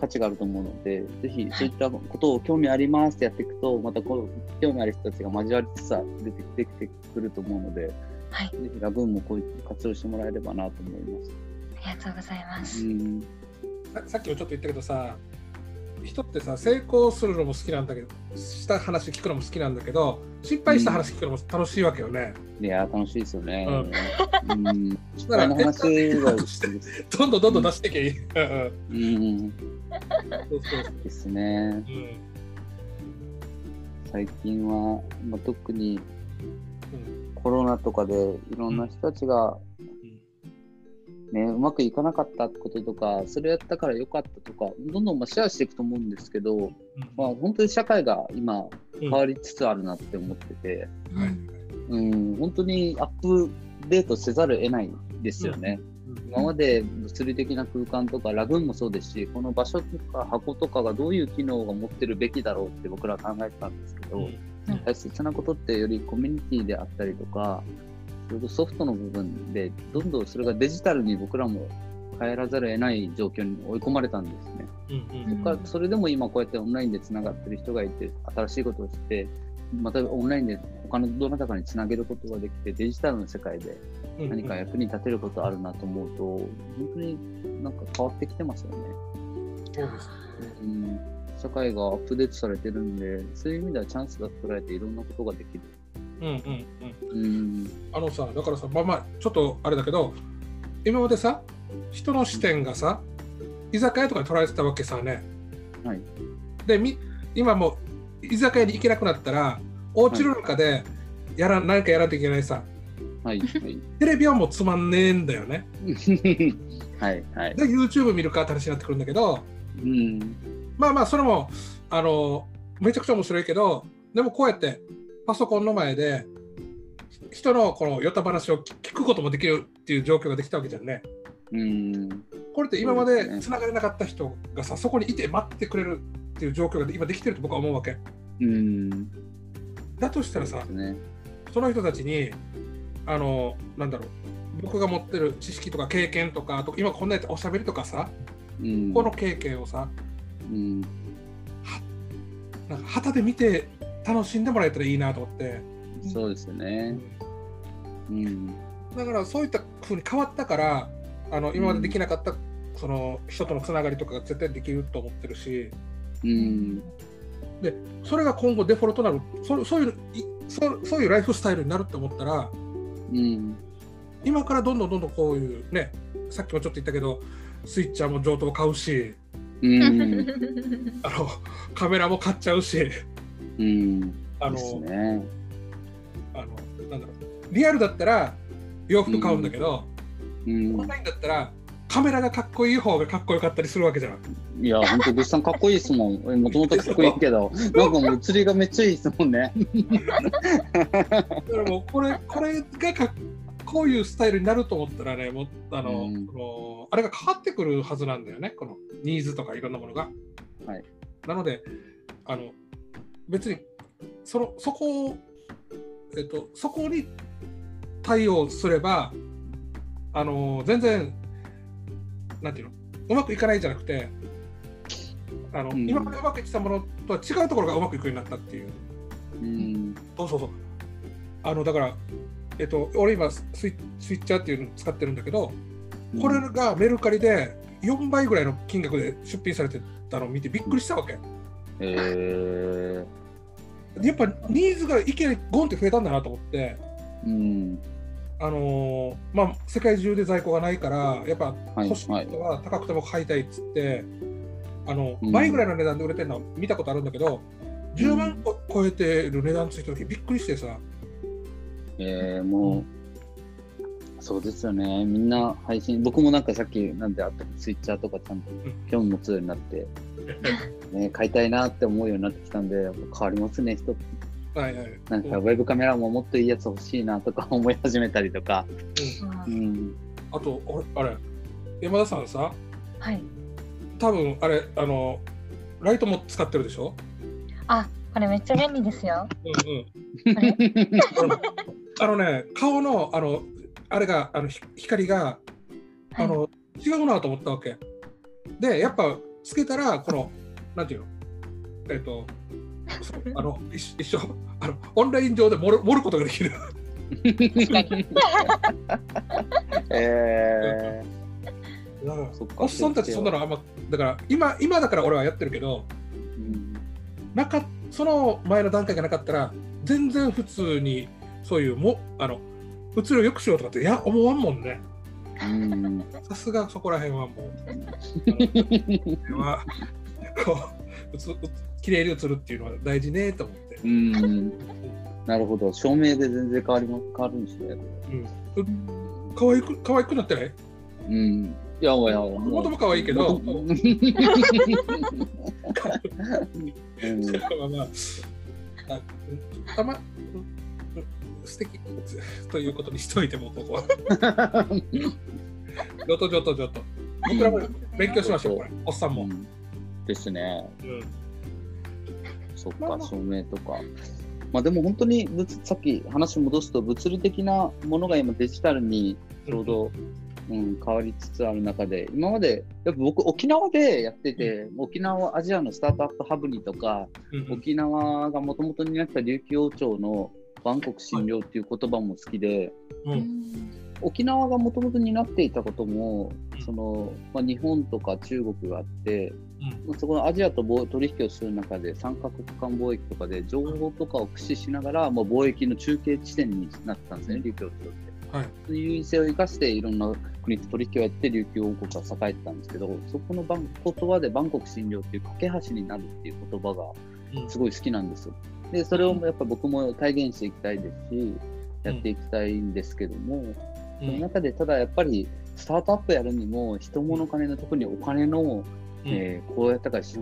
価値があると思うので、ぜひそういったことを興味ありますってやっていくと、またこう興味ある人たちが交わりつつあ出て出てくると思うので、はい。ぜひラグーンもこういう活用してもらえればなと思います。ありがとうございます。うん、ささっきもちょっと言ったけどさ人ってさ成功するのも好きなんだけどした話聞くのも好きなんだけど失敗した話聞くのも楽しいわけよね。いやー、楽しいですよね。ううん、[LAUGHS] だからの話。[LAUGHS] どんどんどんどん出していけばいい。うんうんうん、そうそうですね。うん最近は、まあ、特にうん。コロナとかでいろんな人たちが、ね、うまくいかなかったこととか、それやったから良かったとか、どんどんまあシェアしていくと思うんですけど、まあ、本当に社会が今変わりつつあるなって思ってて、はい。うん、本当にアップデートせざるを得ないですよね。今まで物理的な空間とかラグーンもそうですし、この場所とか箱とかがどういう機能が持ってるべきだろうって僕らは考えてたんですけど、うん大切なことってよりコミュニティであったりとか、それこそソフトの部分で、どんどんそれがデジタルに僕らも変えらざるを得ない状況に追い込まれたんですね。うんうんそれでも今こうやってオンラインでつながってる人がいて、新しいことをして、またオンラインで他のどなたかにつなげることができて、デジタルの世界でうん何か役に立てることあるなと思うと、本当になんか変わってきてますよね。そうですうん、社会がアップデートされてるんで、そういう意味ではチャンスが作られていろんなことができる。うんうんうんうん、あのさだからさまあまあちょっとあれだけど今までさ人の視点がさ居酒屋とかに捉えてたわけさねはい。でみ今もう居酒屋に行けなくなったらお家の中でやら、何かやらなきゃいけないさはい。はい。テレビはもうつまんねえんだよね [LAUGHS] はい。はい。で YouTube 見るかって話になってくるんだけどうん。まあまあそれもあのめちゃくちゃ面白いけどでもこうやってパソコンの前で人のこのよた話を聞聞くこともできるっていう状況ができたわけじゃんね。うん。これって今までつながれなかった人がさそこにいて待ってくれるっていう状況が今できてると僕は思うわけ。うん。だとしたらさそね。その人たちにあのなんだろう僕が持ってる知識とか経験とか今こんなやつおしゃべりとかさうん。この経験をさうん。なんか旗で見て楽しんでもらえたらいいなと思って、そうですよね。うん。だからそういった風に変わったからあの今までできなかった、その人とのつながりとかが絶対できると思ってるしうん。それが今後デフォルトなるそそういういそうそういうライフスタイルになるって思ったらうん。今からどんどんどんどんこういうねさっきもちょっと言ったけどスイッチャーも上等買うしうん。[LAUGHS] あのカメラも買っちゃうしうん。あのね。あのなんだろうリアルだったら洋服買うんだけど、うんオン。ラインだったらカメラがかっこいい方がかっこよかったりするわけじゃん。いや、本当、グッさんかっこいいですもん。もともとかっこいいけど、[LAUGHS] なんかもう写りがめっちゃいいですもんね。だからもうこれこれがかこういうスタイルになると思ったらねもうあの、うんこのあれが変わってくるはずなんだよねこのニーズとかいろんなものが。はいなのであの別にそのそこを、えっと、そこに対応すればあの全然なんていうの？うまくいかないじゃなくてあの、うん今までうまくいってたものとは違うところがうまくいくようになったっていう。うん。そうそうそう。あのだから、えっと、俺今スイ、スイッチャーっていうのを使ってるんだけど、これがメルカリで4倍ぐらいの金額で出品されてたのを見てびっくりしたわけ。えやっぱニーズがいきなりゴンって増えたんだなと思って、ー。うん。あのーまあ、世界中で在庫がないから、やっぱはい欲しい人は高くても買いたいっつって、あのうん。倍ぐらいの値段で売れてるのは見たことあるんだけど、10万個超えてる値段ついた時びっくりしてさ、えー、もう、そうですよね。みんな配信、僕もなんかさっき、なんであったツイッチャーとかちゃんと興味持つようになって、[LAUGHS] ね、買いたいなって思うようになってきたんで、変わりますね、人。って。はいはい。なんかウェブカメラももっといいやつ欲しいなとか [LAUGHS] 思い始めたりとか。うんうん。あと、おあれ、山田さんさ、はい。多分あれ、あの、ライトも使ってるでしょ？あ、これめっちゃ便利ですよ。うんうん。あ [LAUGHS] のね、顔の、あの、あれが、あの、ひ光が、あの、違うなと思ったわけ。で、やっぱ、つけたら、この、なんていうの、えっ、と、そうあの一一緒あの、オンライン上で盛る盛ることができる。確 [LAUGHS] か。おっさんたちそんなのあんま、だから今、今だから俺はやってるけど、うんなかその前の段階がなかったら、全然普通に、そういうも、あの、映るよくしようとかって、いや、思わんもんね。うん。さすがそこら辺はもう、[LAUGHS] こう、綺麗に映るっていうのは大事ねと思って。うん。なるほど。照明で全然変わりま変わるんですね。うん、可愛く可愛くなってない？うん。いや、いや、ももとも可愛いけど、[LAUGHS] たま、素敵ということにしといても、ここは。[LAUGHS] 上等上等上等。僕らも勉強しましょう、これ。おっさんも。うんですね。うん。そっか、照明とか。まあでも本当に物さっき話戻すと物理的なものが今デジタルにちょうど、うん、変わりつつある中で今までやっぱ僕沖縄でやってて、沖縄はアジアのスタートアップハブにとか、うんうん沖縄がもともとになった琉球王朝の万国診療っていう言葉も好きで、うん沖縄がもともと担っていたこともうんその、まあ、日本とか中国があってうんまあそこのアジアと貿取引をする中で三カ国間貿易とかで情報とかを駆使しながら、まあ、貿易の中継地点になったんですね、琉球王朝って。はい。そういう優位性を生かしていろんな国と取引をやって琉球王国は栄えてたんですけど、そこの番言葉で万国診療っていう架け橋になるっていう言葉がうんすごい好きなんですよ。で、それをやっぱ僕も体現していきたいですし、やっていきたいんですけども、その中でただやっぱりスタートアップやるにも人物金の特にお金の、えーこうやったから資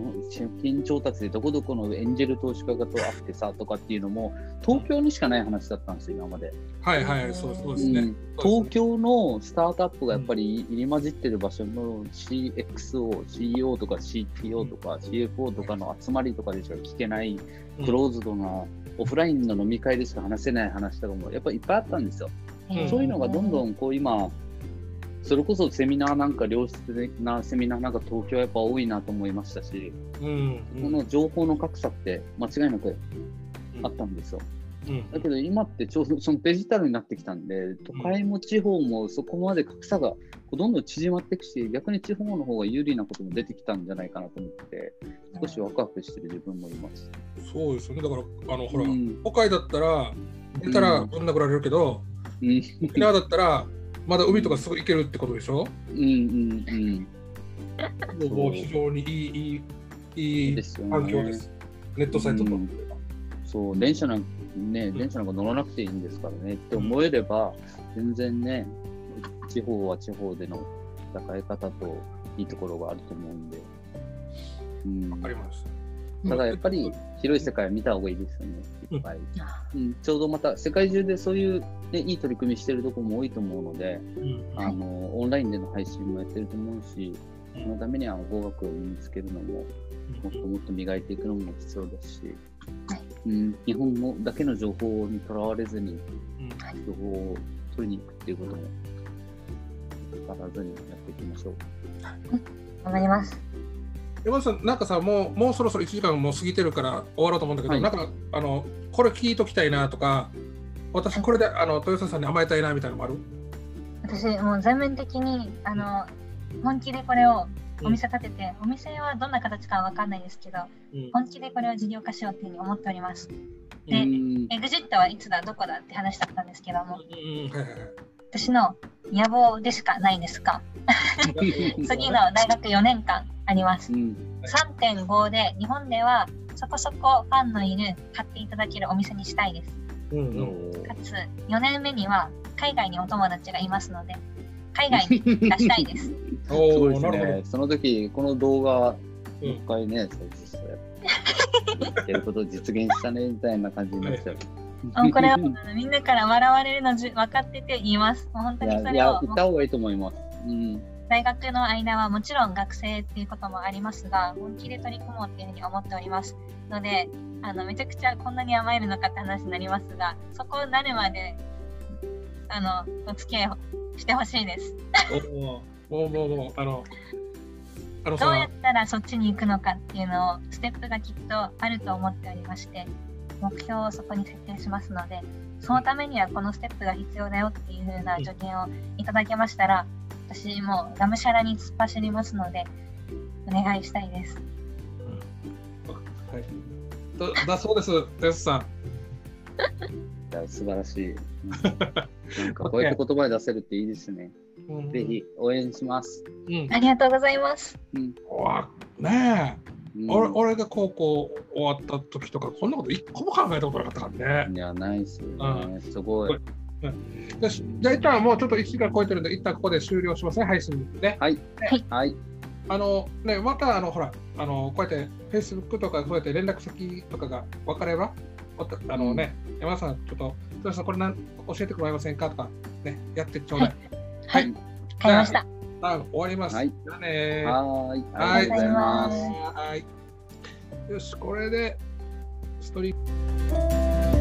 金調達でどこどこのエンジェル投資家がとあってさとかっていうのも東京にしかない話だったんですよ今まで、はいはい、そうそうですね。うん。東京のスタートアップがやっぱり入り混じってる場所の CXO、CEO とか CTO とか CFO とかの集まりとかでしか聞けないうん。クローズドなオフラインの飲み会でしか話せない話とかもやっぱりいっぱいあったんですよ。うん。そういうのがどんどんこう今、それこそセミナーなんか良質的なセミナーなんか東京はやっぱ多いなと思いましたし、うん。この情報の格差って間違いなくあったんですよ。うんだけど今ってちょうど [LAUGHS] そのデジタルになってきたんで、都会も地方もそこまで格差がどんどん縮まっていくし、逆に地方の方が有利なことも出てきたんじゃないかなと思って、少しワクワクしてる自分もいます。そうですよね。だから、あの、ほらう、ん北海だったら、出たらぶん殴られるけど、うん沖縄だったら、まだ海とかすぐ行けるってことでしょ？うんうんそうもう非常にいい、いい、いいうんですです。ネットサイトと。うんそう、電車なんね、電車なんか乗らなくていいんですからねって思えれば、全然ね、地方は地方での戦い方といいところがあると思うんで。うん、わかりました。ただやっぱり広い世界を見た方がいいですよね、いっぱい。うん、ちょうどまた世界中でそういう、ね、いい取り組みしてるところも多いと思うので、うん。あのオンラインでの配信もやってると思うし、うん。そのためには語学を身につけるのも、もっともっと磨いていくのも必要ですし、うん、日本のだけの情報にとらわれずに、うん。情報を取りに行くっていうことも、変わらずにやっていきましょう。頑張ります。山本さん、なんかさ、もうもうそろそろ1時間もう過ぎてるから終わろうと思うんだけど、はい。なんかあのこれ聞いときたいなとか、私これであの豊田さんに甘えたいなみたいなのもある？私、もう全面的に、あの、本気でこれをお店立てて、お店はどんな形かは分かんないですけど、うん。本気でこれを事業化しようっていうふうに思っております。うでん。エグジットはいつだ、どこだって話だったんですけども、うんうん。はいはいはい私の野望でしかないですが、[LAUGHS] 次の大学4年間あります。う。ん。3.5で日本ではそこそこファンのいる買っていただけるお店にしたいです。うんかつ4年目には海外にお友達がいますので、海外に出したいです。[LAUGHS] おすごいですね。その時、この動画、うんもう一回ね、そう実際やってやることを実現したね、みたいな感じになっちゃうこれはみんなから笑われるのじ分かってて言います。もう本当にそれいやを言った方がいいと思います。うん。大学の間はもちろん学生っていうこともありますが、本気で取り組もうっていうふうに思っております。ので、あのめちゃくちゃこんなに甘えるのかって話になりますが、そこになるまであのお付き合いをしてほしいです。もう、もう、もう、もう、あの、どうやっ、たらそっちに行くのかっていうのをステップがきっとあると思っておりまして目標をそこに設定しますのでそのためにはこのステップが必要だよっていう風な助言をいただけましたら私もうがむしゃらに突っ走りますのでお願いしたいですはい、だだそうです、テスさん。[LAUGHS] いや素晴らしい。う [LAUGHS] んなんかこうやって言葉で出せるっていいですね。うんぜ。ひ応援します。うん。ありがとうございますうん。わねえ、うん俺俺が高校終わった時とか、こんなこと一個も考えたことなかったからね。いや、ないっすようね。すごい。よし、じゃあ一旦もうちょっと1時間超えてるんで、一旦ここで終了しますね、配信ね。はい。あのね、またあのほら、あのこうやって Facebook とかそうやって連絡先とかが分かれば、おたあのね、山田さん、ちょっと、豊田さん、これなん教えてもらえませんか？とか、ね、やってちょうだい。はいわかりましたあ終わります。はいじゃあねはーい。はいありがとうございます。はい。よし、これで、ストリート。